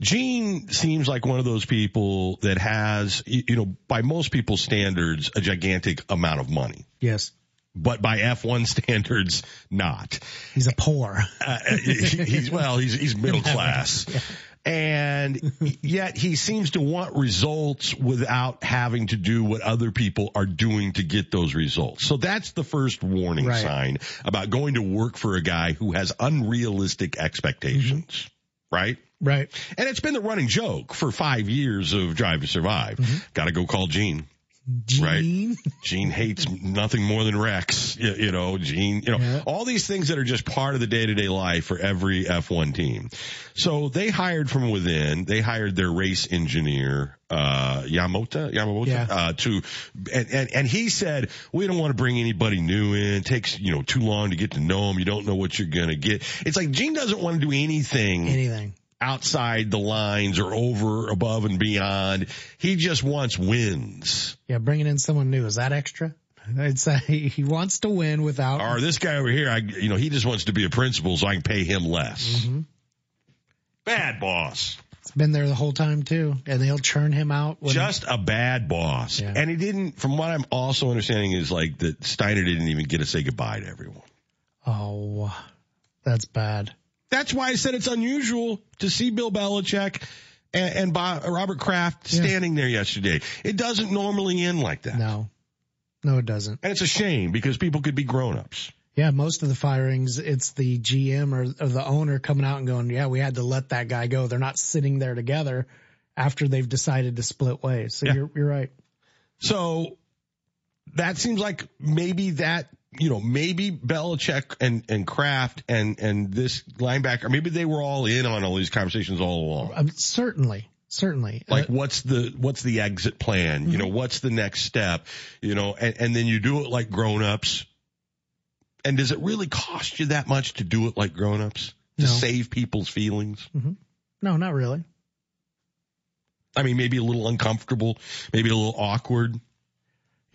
Gene seems like one of those people that has you know by most people's standards a gigantic amount of money. Yes but by F1 standards, not. He's a poor. Uh, he's well, he's he's middle class. yeah. And yet he seems to want results without having to do what other people are doing to get those results. So that's the first warning right. sign about going to work for a guy who has unrealistic expectations. Mm-hmm. Right? Right. And it's been the running joke for five years of Drive to Survive. Mm-hmm. Gotta go call Gene. Gene. Right. Gene hates nothing more than wrecks. You, you know, Gene, you know, yeah. all these things that are just part of the day to day life for every F1 team. So they hired from within, they hired their race engineer, uh, Yamota, Yamamoto, yeah. uh, to, and, and, and he said, we don't want to bring anybody new in. It takes, you know, too long to get to know them. You don't know what you're going to get. It's like Gene doesn't want to do anything. Anything outside the lines or over, above and beyond. He just wants wins. Yeah, bringing in someone new. Is that extra? It's uh, he wants to win without. Or this guy over here, I, you know, he just wants to be a principal so I can pay him less. Mm-hmm. Bad boss. It's been there the whole time too, and they'll churn him out. Just a bad boss. Yeah. And he didn't, from what I'm also understanding is like that Steiner didn't even get to say goodbye to everyone. Oh, that's bad. That's why I said it's unusual to see Bill Belichick and, and Bob, Robert Kraft standing yeah. there yesterday. It doesn't normally end like that. No. No, it doesn't. And it's a shame because people could be grown-ups. Yeah, most of the firings, it's the GM or, or, the owner coming out and going, yeah, we had to let that guy go. They're not sitting there together after they've decided to split ways. So yeah. you're, you're right. So that seems like maybe that you know, maybe Belichick and, and Kraft and, and this linebacker, maybe they were all in on all these conversations all along. Um, certainly. Certainly. Like uh, what's the, what's the exit plan? Mm-hmm. You know, what's the next step? You know, and, and then you do it like grown-ups. And does it really cost you that much to do it like grown-ups? To no. save people's feelings? Mm-hmm. No, not really. I mean, maybe a little uncomfortable, maybe a little awkward.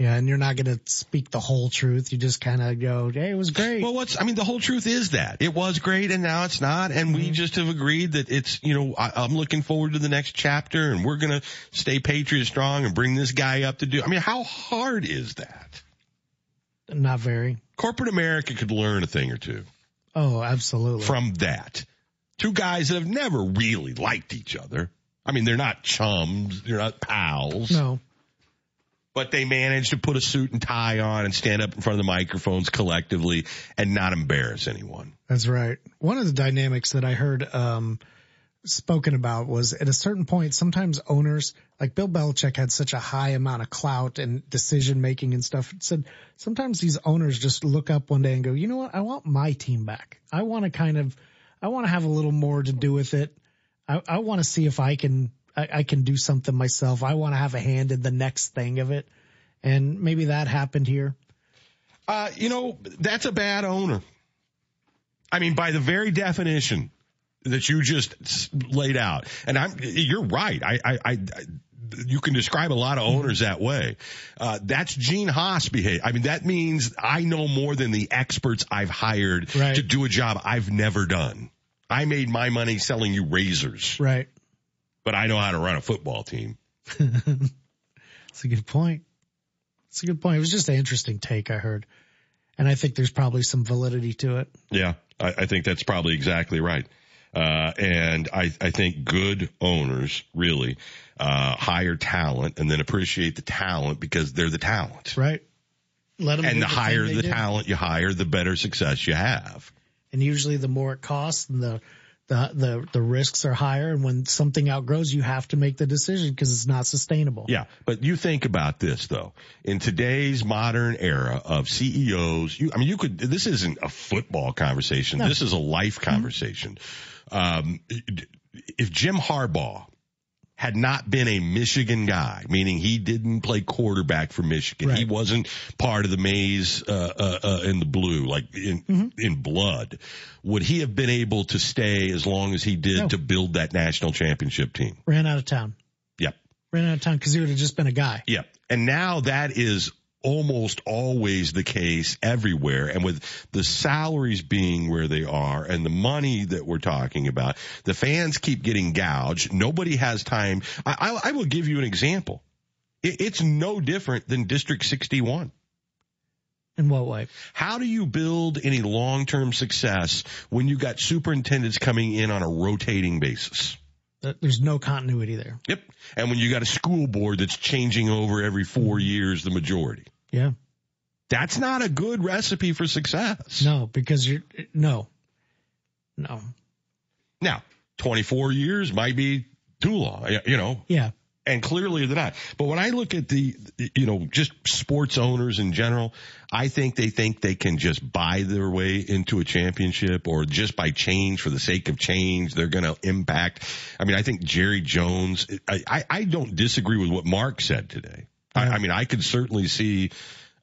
Yeah, and you're not going to speak the whole truth. You just kind of go, "Hey, it was great." Well, what's I mean, the whole truth is that it was great, and now it's not, and mm-hmm. we just have agreed that it's you know I, I'm looking forward to the next chapter, and we're going to stay Patriot strong and bring this guy up to do. I mean, how hard is that? Not very. Corporate America could learn a thing or two. Oh, absolutely. From that Two guys that have never really liked each other. I mean, they're not chums. They're not pals. No. But they managed to put a suit and tie on and stand up in front of the microphones collectively and not embarrass anyone. That's right. One of the dynamics that I heard um, spoken about was at a certain point, sometimes owners, like Bill Belichick had such a high amount of clout and decision making and stuff. Said sometimes these owners just look up one day and go, you know what? I want my team back. I want to kind of, I want to have a little more to do with it. I, I want to see if I can, I, I can do something myself. I want to have a hand in the next thing of it. And maybe that happened here. Uh, you know, that's a bad owner. I mean, by the very definition that you just laid out, and I'm, you're right. I, I, I, you can describe a lot of owners that way. Uh, that's Gene Haas behavior. I mean, that means I know more than the experts I've hired Right. to do a job I've never done. I made my money selling you razors, Right. But I know how to run a football team. That's a good point. It's a good point. It was just an interesting take I heard. And I think there's probably some validity to it. Yeah, I, I think that's probably exactly right. Uh, and I, I think good owners really, uh, hire talent and then appreciate the talent because they're the talent. Right. Let them And the thing higher the do. talent you hire, the better success you have. And usually the more it costs and the, the, the, the risks are higher. And when something outgrows, you have to make the decision because it's not sustainable. Yeah, but you think about this though. In today's modern era of CEOs, you, I mean, you could, this isn't a football conversation. No. This is a life conversation. Um, if Jim Harbaugh had not been a Michigan guy, meaning he didn't play quarterback for Michigan, he wasn't part of the maize, uh, uh, uh, in the blue, like in, in blood, would he have been able to stay as long as he did No. to build that national championship team? Ran out of town. Yep. Ran out of town because he would have just been a guy. Yep. And now that is almost always the case everywhere. And with the salaries being where they are and the money that we're talking about, the fans keep getting gouged. Nobody has time. I, I, I will give you an example. It, it's no different than District 61. In what way? How do you build any long-term success when you've got superintendents coming in on a rotating basis? There's no continuity there. Yep. And when you got a school board that's changing over every four mm-hmm. years, the majority. Yeah. That's not a good recipe for success. No, because you're, no. No. Now, 24 years might be too long, you know, Yeah. And clearly they're not. But when I look at the, you know, just sports owners in general, I think they think they can just buy their way into a championship or just by change for the sake of change, they're going to impact. I mean, I think Jerry Jones, I, I, I don't disagree with what Mark said today. I, I mean, I could certainly see,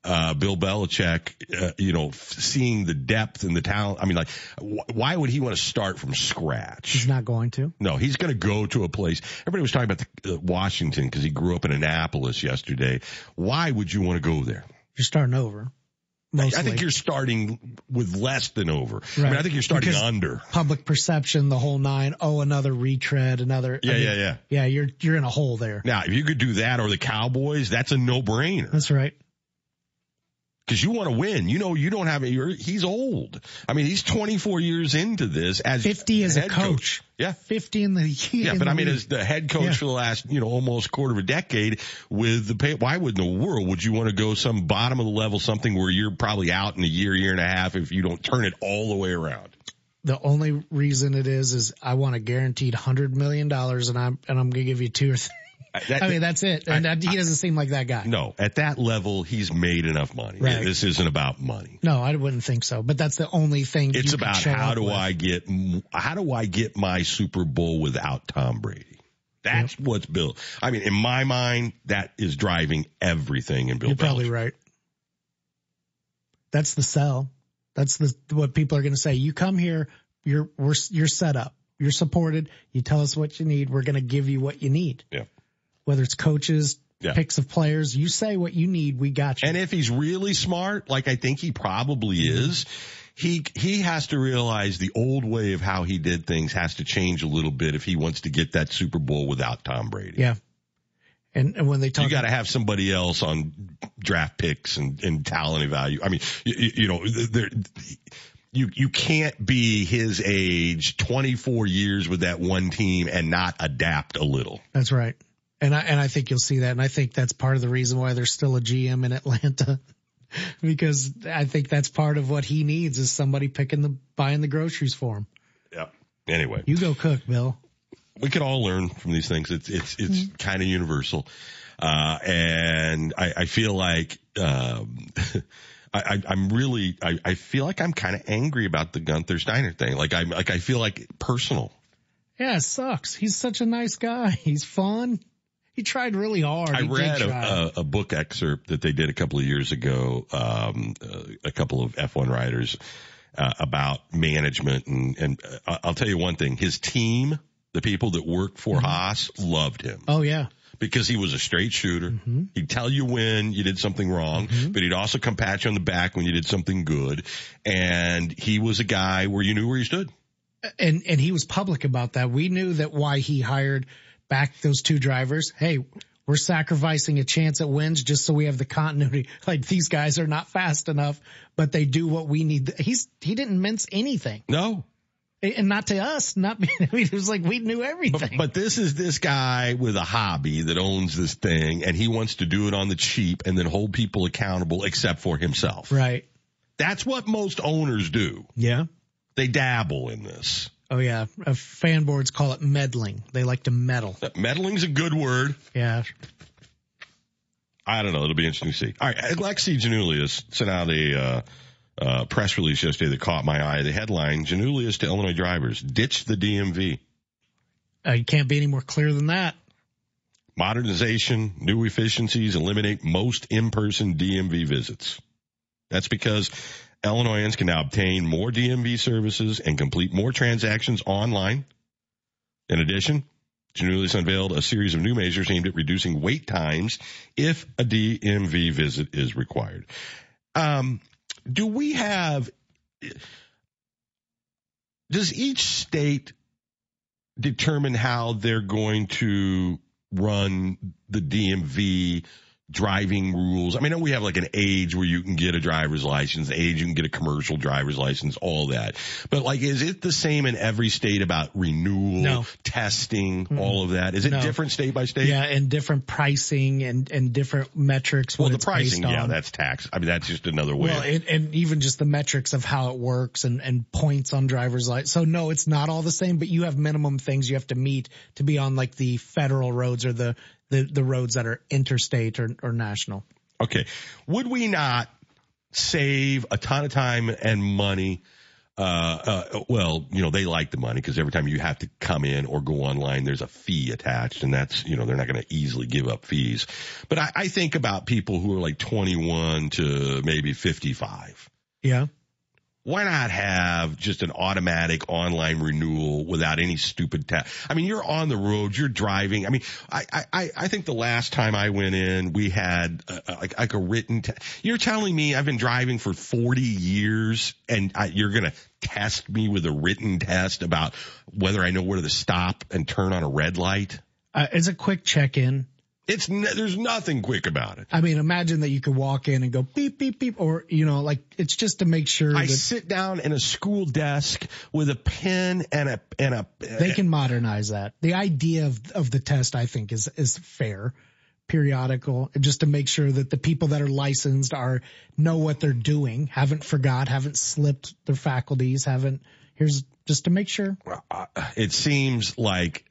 uh, Bill Belichick, uh, you know, seeing the depth and the talent. I mean, like, wh- why would he want to start from scratch? He's not going to. No, he's going to go to a place. Everybody was talking about the, uh, Washington because he grew up in Annapolis yesterday. Why would you want to go there? You're starting over. Mostly. I think you're starting with less than over. I mean, I think you're starting Because under. Public perception, the whole nine. Oh, another retread, another. Yeah, yeah, yeah. Yeah, you're, you're in a hole there. Now, if you could do that or the Cowboys, that's a no-brainer. That's right. Because you want to win. You know, you don't have. You're, he's old. I mean, he's 24 years into this as 50 as a head coach. Yeah. 50 in the Yeah, in but the I mean, league. as the head coach Yeah. for the last, you know, almost quarter of a decade with the pay, why would in the world would you want to go some bottom of the level, something where you're probably out in a year, year and a half if you don't turn it all the way around? the only reason it is is I want a guaranteed hundred million dollars, and I'm and I'm gonna give you two or three. That- I mean, that's it. And that, he doesn't seem like that guy. No, at that level, he's made enough money. Right. This isn't about money. No, I wouldn't think so. But that's the only thing. It's about how do with. I get, how do I get my Super Bowl without Tom Brady? That's what's built. I mean, in my mind, that is driving everything in Bill You're probably right. That's the sell. That's the what people are going to say. You come here, you're we're you're set up. You're supported. You tell us what you need. We're going to give you what you need. Yeah. Whether it's coaches, Yeah. picks of players, you say what you need. We got you. And if he's really smart, like I think he probably mm-hmm. is, he he has to realize the old way of how he did things has to change a little bit if he wants to get that Super Bowl without Tom Brady. yeah. And, and when they talk, You got to have somebody else on draft picks and, and talent value. I mean, you, you know, there, You you can't be his age, 24 years with that one team and not adapt a little. That's right. And I and I think you'll see that, and I think that's part of the reason why there's still a GM in Atlanta, because I think that's part of what he needs is somebody picking the buying the groceries for him. Yeah. Anyway, You go cook, Bill. we could all learn from these things. It's it's it's kind of universal, uh, and I, I feel like um, I, I, I'm really I, I feel like I'm kind of angry about the Gunther Steiner thing. Like I'm, like I feel like personal. Yeah, it sucks. He's such a nice guy. He's fun. He tried really hard. I He read a, a, a book excerpt that they did a couple of years ago. Um, uh, a couple of F1 riders uh, about management, and and uh, I'll tell you one thing: his team, the people that worked for Haas, loved him. oh yeah. because he was a straight shooter. Mm-hmm. He'd tell you when you did something wrong, but he'd also come pat you on the back when you did something good. And he was a guy where you knew where he stood. and and he was public about that. We knew that why he hired back those two drivers. Hey, we're sacrificing a chance at wins just so we have the continuity. Like these guys are not fast enough, but they do what we need. He's he didn't mince anything, No, and not to us. Not I mean, it was like we knew everything. but this is this guy with a hobby that owns this thing and he wants to do it on the cheap and then hold people accountable except for himself. right? That's what most owners do. Yeah. They dabble in this. Oh yeah. Uh, fan boards call it meddling. They like to meddle. Meddling's a good word. Yeah. I don't know. It'll be interesting to see. All right. Alexi Giannoulias sent out a uh, uh, press release yesterday that caught my eye. The headline, Giannoulias to Illinois drivers, ditch the DMV. Uh, you can't be any more clear than that. Modernization, new efficiencies, eliminate most in-person DMV visits. That's because Illinoisans can now obtain more DMV services and complete more transactions online. In addition, Giannoulias unveiled a series of new measures aimed at reducing wait times if a DMV visit is required. Um, do we have, does each state determine how they're going to run the DMV driving rules? I mean, I we have like an age where you can get a driver's license, age you can get a commercial driver's license, all that. But like, is it the same in every state about renewal, No. testing, all of that? Is it No. different state by state? Yeah, and different pricing and and different metrics. Well, the pricing, yeah, that's tax. I mean, that's just another way. Well, and, and even just the metrics of how it works and, and points on driver's license. So no, it's not all the same, but you have minimum things you have to meet to be on like the federal roads or the, the, the roads that are interstate or, or national. Okay. Would we not save a ton of time and money? Uh, uh, well, you know, they like the money because every time you have to come in or go online, there's a fee attached and that's, you know, they're not going to easily give up fees. But I, I think about people who are like 21 to maybe 55. Yeah. Why not have just an automatic online renewal without any stupid test? I mean, you're on the road, you're driving. I mean, I, I, I think the last time I went in, we had uh, like, like a written test. You're telling me I've been driving for 40 years and I, you're going to test me with a written test about whether I know where to stop and turn on a red light? Uh, it's a quick check in. It's, n- there's nothing quick about it. I mean, imagine that you could walk in and go beep, beep, beep, or, you know, like it's just to make sure I that sit down in a school desk with a pen and a, and a, they can modernize that. The idea of, of the test, I think is, is fair. Periodical, just to make sure that the people that are licensed are, know what they're doing, haven't forgot, haven't slipped their faculties, haven't, here's just to make sure. it seems like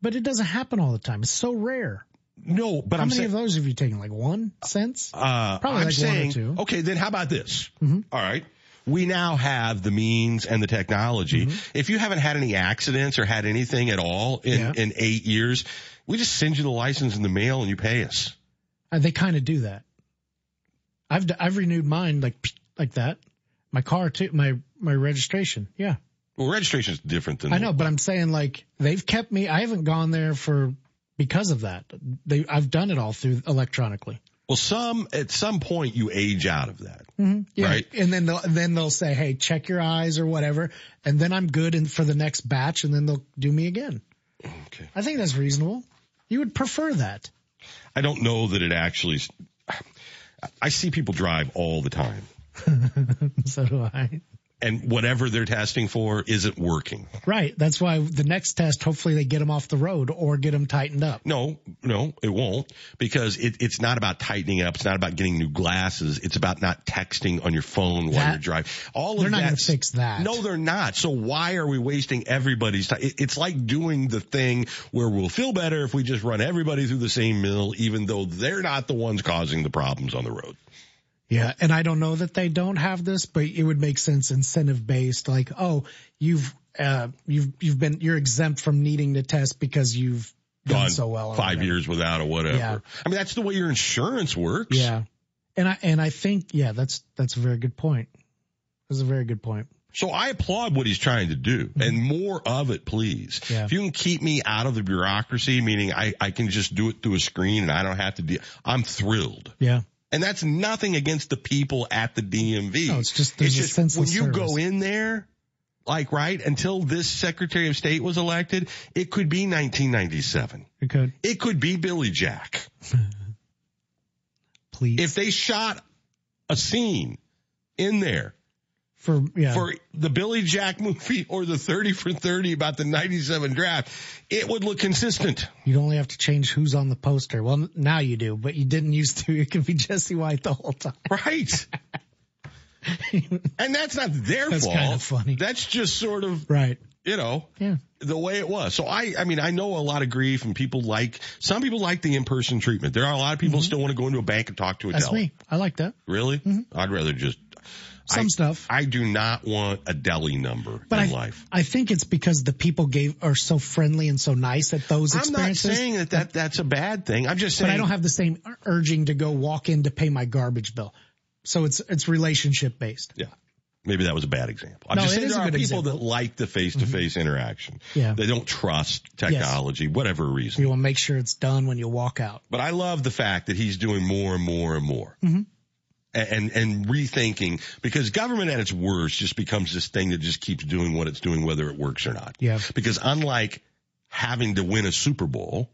But it doesn't happen all the time. It's so rare. No, but How I'm many saying, of those have you taken? Like one sense? uh, Probably I'm like one or saying, two. okay, then how about this? Mhm. All right. We now have the means and the technology. Mm-hmm. If you haven't had any accidents or had anything at all in, Yeah. in eight years, we just send you the license in the mail and you pay us. Uh, they kind of do that. I've I've renewed mine like like that. My car too. My my registration. Yeah, Well, registration is different than I know, but I'm saying like they've kept me. I haven't gone there for because of that. They I've done it all through electronically. Well, some at some point you age out of that. Mm-hmm. Yeah. Right. And then they'll then they'll say, hey, check your eyes or whatever, and then I'm good in for the next batch, and then they'll do me again. Okay. I think that's reasonable. You would prefer that. I don't know that it actually. I see people drive all the time. so do I. and whatever they're testing for isn't working. Right. That's why the next test, hopefully they get them off the road or get them tightened up. No, no, it won't because it, it's not about tightening up. It's not about getting new glasses. It's about not texting on your phone while That- you're driving. All of They're not going to fix that. No, they're not. So why are we wasting everybody's time? It- It's like doing the thing where we'll feel better if we just run everybody through the same mill, even though they're not the ones causing the problems on the road. Yeah, and I don't know that they don't have this, but it would make sense incentive based. Like, oh, you've uh, you've you've been you're exempt from needing to test because you've done Gone so well. five years without or whatever. Yeah. I mean, that's the way your insurance works. Yeah, and I and I think yeah, that's that's a very good point. That's a very good point. So I applaud what he's trying to do and more of it, please. Yeah. If you can keep me out of the bureaucracy, meaning I, I can just do it through a screen and I don't have to deal, I'm thrilled. Yeah. And that's nothing against the people at the DMV. No, it's just- there's a just sense of when you go in there, like right until this Secretary of State was elected, it could be 1997. It could. It could be Billy Jack. Please. If they shot a scene in there For yeah. for the Billy Jack movie or the 30 for 30 about the 97 draft, it would look consistent. You'd only have to change who's on the poster. Well, now you do, but you didn't used to. It could be Jesse White the whole time. Right. and that's not their That's fault. kinda funny. That's just sort of, Right. you know, Yeah. the way it was. So I, I mean, I know a lot of grief and people like, some people like the in-person treatment. There are a lot of people who still want to go into a bank and talk to a Mm-hmm. That's teller. me. I like that. Really? I'd rather just, Some I, stuff. I do not want a deli number But in I, life. I think it's because the people gave are so friendly and so nice at those I'm not saying that, that that's a bad thing. I'm just saying. but I don't have the same urging to go walk in to pay my garbage bill. So it's it's relationship based. Yeah. Maybe that was a bad example. I'm No, just saying there are people example. that like the face-to-face interaction. Yeah. They don't trust technology, whatever reason. You want to make sure it's done when you walk out. But I love the fact that he's doing more and more and more. Mhm. And, and rethinking because government at its worst just becomes this thing that just keeps doing what it's doing whether it works or not. Yeah. Because unlike having to win a Super Bowl,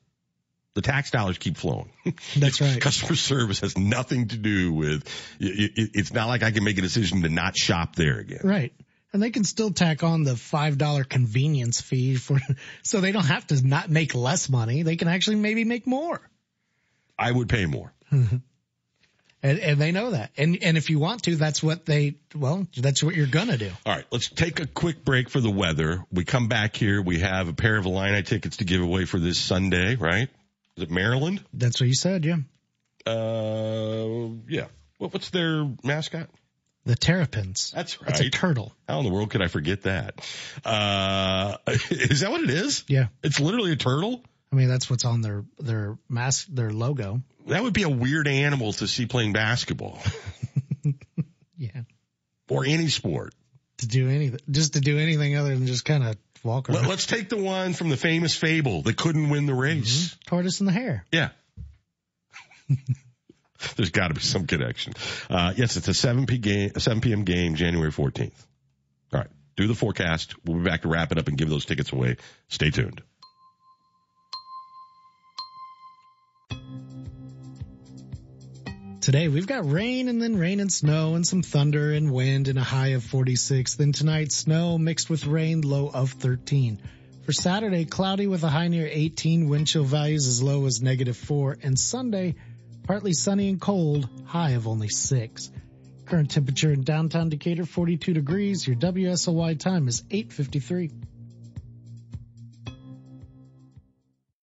the tax dollars keep flowing. That's right. Customer service has nothing to do with, it, it, it's not like I can make a decision to not shop there again. Right. And they can still tack on the five dollar convenience fee for so they don't have to not make less money. They can actually maybe make more. I would pay more. Mm-hmm. And and they know that. And and if you want to, that's what they well, that's what you're gonna do. All right, let's take a quick break for the weather. We come back here. We have a pair of Illini tickets to give away for this Sunday, right? Is it Maryland? That's what you said, yeah. Uh, yeah. What, what's their mascot? The terrapins. That's right. It's a turtle. How in the world could I forget that? Uh, is that what it is? Yeah. It's literally a turtle? I mean, that's what's on their their mask, their logo. That would be a weird animal to see playing basketball Yeah. or any sport. To do anything, just to do anything other than just kind of walk around. Let, us take the one from the famous fable that couldn't win the race. Tortoise in the hare. Yeah. There's got to be some connection. Uh, yes, it's a 7 p game, a 7 p.m. game, January 14th. All right. Do the forecast. We'll be back to wrap it up and give those tickets away. Stay tuned. Today we've got rain and then rain and snow and some thunder and wind and a high of 46. Then tonight snow mixed with rain, low of 13. For Saturday, cloudy with a high near 18, wind chill values as low as negative 4. And Sunday, partly sunny and cold, high of only 6. Current temperature in downtown Decatur, 42 degrees. Your WSOY time is 853.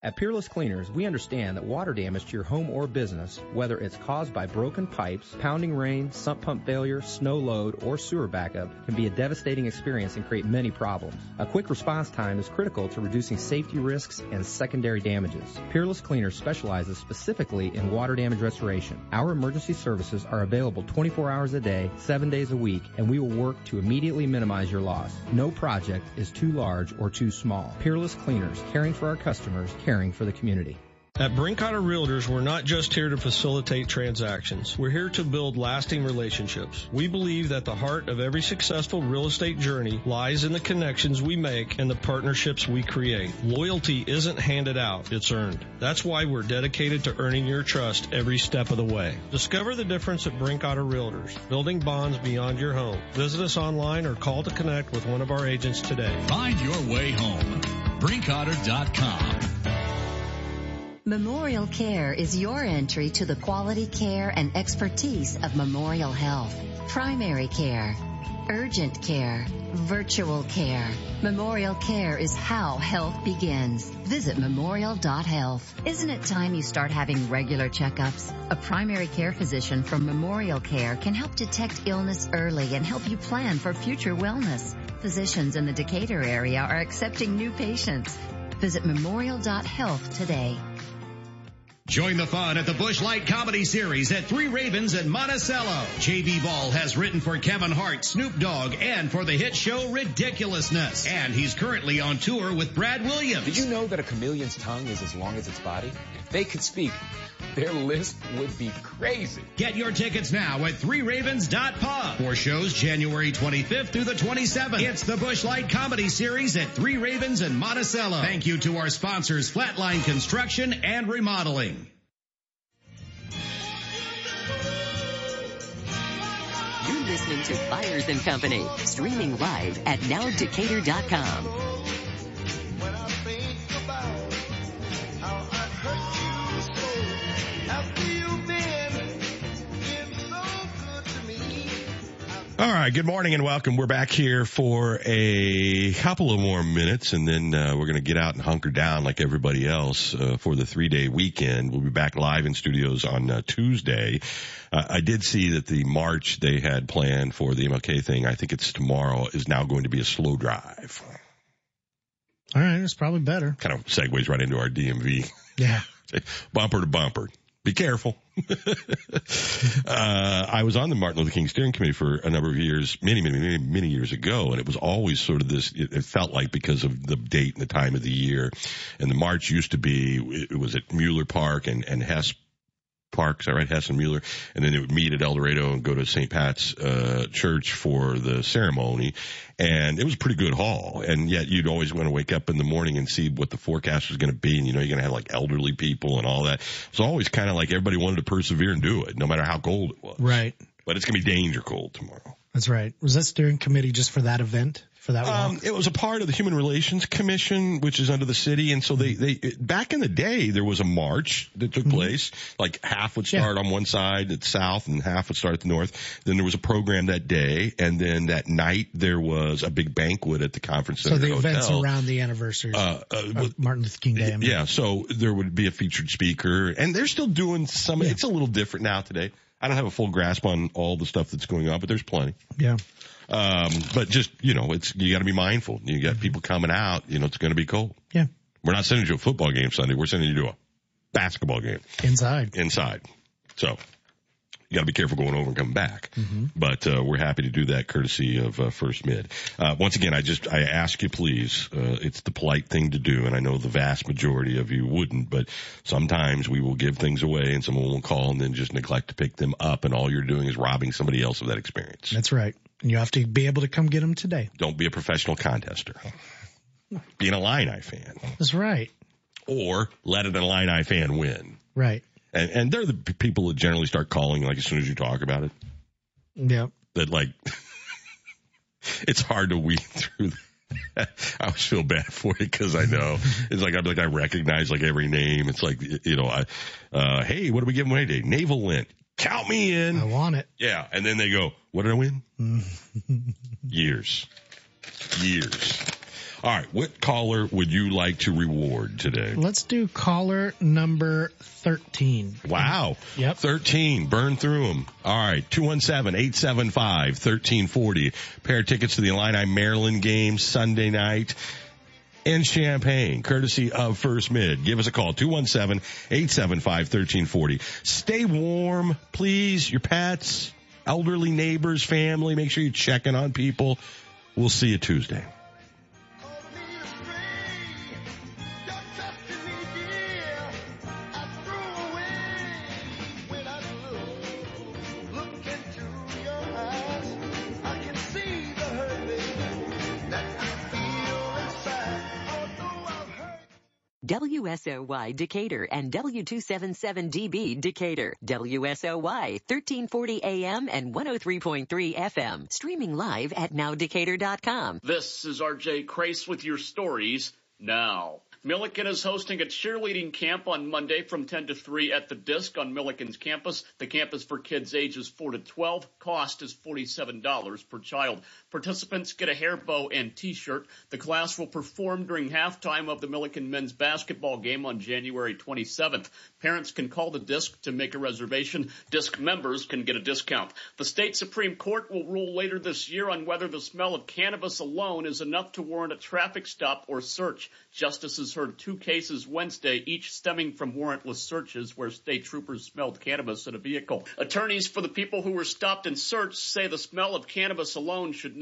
At Peerless Cleaners, we understand that water damage to your home or business, whether it's caused by broken pipes, pounding rain, sump pump failure, snow load, or sewer backup, can be a devastating experience and create many problems. A quick response time is critical to reducing safety risks and secondary damages. Peerless Cleaners specializes specifically in water damage restoration. Our emergency services are available 24 hours a day, 7 days a week, and we will work to immediately minimize your loss. No project is too large or too small. Peerless Cleaners, caring for our customers, caring for the community. At Brinkoetter Realtors, we're not just here to facilitate transactions. We're here to build lasting relationships. We believe that the heart of every successful real estate journey lies in the connections we make and the partnerships we create. Loyalty isn't handed out, it's earned. That's why we're dedicated to earning your trust every step of the way. Discover the difference at Brinkoetter Realtors, building bonds beyond your home. Visit us online or call to connect with one of our agents today. Find your way home. Brinkoetter.com. Memorial Care is your entry to the quality care and expertise of Memorial Health. Primary care, urgent care, virtual care. Memorial Care is how health begins. Visit memorial.health. Isn't it time you start having regular checkups? A primary care physician from Memorial Care can help detect illness early and help you plan for future wellness. Physicians in the Decatur area are accepting new patients. Visit memorial.health today. Join the fun at the Busch Light Comedy Series at Three Ravens in Monticello. J.B. Ball has written for Kevin Hart, Snoop Dogg, and for the hit show Ridiculousness. And he's currently on tour with Brad Williams. Did you know that a chameleon's tongue is as long as its body? They could speak, their list would be crazy. Get your tickets now at threeravens.pub for shows January 25th through the 27th. It's the Busch Light Comedy Series at Three Ravens and Monticello. Thank you to our sponsors, Flatline Construction and Remodeling. You're listening to Byers and Company, streaming live at nowdecatur.com. All right. Good morning and welcome. We're back here for a couple of more minutes and then uh, we're going to get out and hunker down like everybody else uh, for the three day weekend. We'll be back live in studios on uh, Tuesday. Uh, I did see that the march they had planned for the MLK thing, I think it's tomorrow, is now going to be a slow drive. All right. It's probably better. Kind of segues right into our DMV. Yeah. bumper to bumper. Be careful. uh, I was on the Martin Luther King Steering Committee for a number of years, many, many, many, many years ago, and it was always sort of this. It, it felt like because of the date and the time of the year, and the march used to be it was at Mueller Park and and Hess Park, is that right? Hess and Mueller, and then they would meet at El Dorado and go to St. Pat's uh, Church for the ceremony, and it was a pretty good haul. And yet, you'd always want to wake up in the morning and see what the forecast was going to be, and you know, you're going to have like elderly people and all that. It's always kind of like everybody wanted to persevere and do it, no matter how cold it was. Right. But it's going to be danger cold tomorrow. That's right. Was that steering committee just for that event? For that Um, it was a part of the Human Relations Commission, which is under the city, and so they they back in the day there was a march that took place. Like half would start on one side at the south, and half would start at the north. Then there was a program that day, and then that night there was a big banquet at the conference center. So the events hotel. around the anniversary Uh, uh, of Martin Luther King Day. I mean. Yeah, so there would be a featured speaker, and they're still doing some. It's a little different now today. I don't have a full grasp on all the stuff that's going on, but there's plenty. Yeah. Um, but just you know, it's you got to be mindful. You got people coming out. You know, it's going to be cold. Yeah. We're not sending you to a football game Sunday. We're sending you to a basketball game Inside. inside. So you got to be careful going over and coming back. But uh, we're happy to do that courtesy of uh, First Mid. Uh, once again, I just I ask you please. Uh, it's the polite thing to do, and I know the vast majority of you wouldn't. But sometimes we will give things away, and someone will call and then just neglect to pick them up, and all you're doing is robbing somebody else of that experience. That's right. And you have to be able to come get them today. Don't be a professional contester. Be an Illini fan, That's right. or let an Illini fan win. Right. And and they're the people that generally start calling like as soon as you talk about it. Yeah. That like it's hard to weed through. That. I always feel bad for it because I know it's like I'm like I recognize like every name. It's like you know, I uh hey, what are we giving away today? Navel Lint. Count me in. I want it. Yeah, and then they go, what did I win? Years, years. All right, what caller would you like to reward today? Let's do caller number 13. Wow. Yep. 13. Burn through them. All right. 217-875-1340. Pair of tickets to the Illini Maryland game Sunday night in Champaign, courtesy of First Mid. Give us a call. 217-875-1340. Stay warm, please. Your pets, elderly neighbors, family. Make sure you're checking on people. We'll see you Tuesday. WSOY Decatur and W277DB Decatur. WSOY 1340 AM and 103.3 FM. Streaming live at nowdecatur.com. This is RJ Crace with your stories now. Millikin is hosting a cheerleading camp on Monday from 10 to 3 at the Disc on Millikin's campus. The camp is for kids ages 4 to 12. Cost is $47 per child. Participants get a hair bow and t-shirt. The class will perform during halftime of the Millikin men's basketball game on January 27th. Parents can call the Disc to make a reservation. Disc members can get a discount. The state Supreme Court will rule later this year on whether the smell of cannabis alone is enough to warrant a traffic stop or search. Justices heard two cases Wednesday, each stemming from warrantless searches where state troopers smelled cannabis in a vehicle. Attorneys for the people who were stopped and searched say the smell of cannabis alone should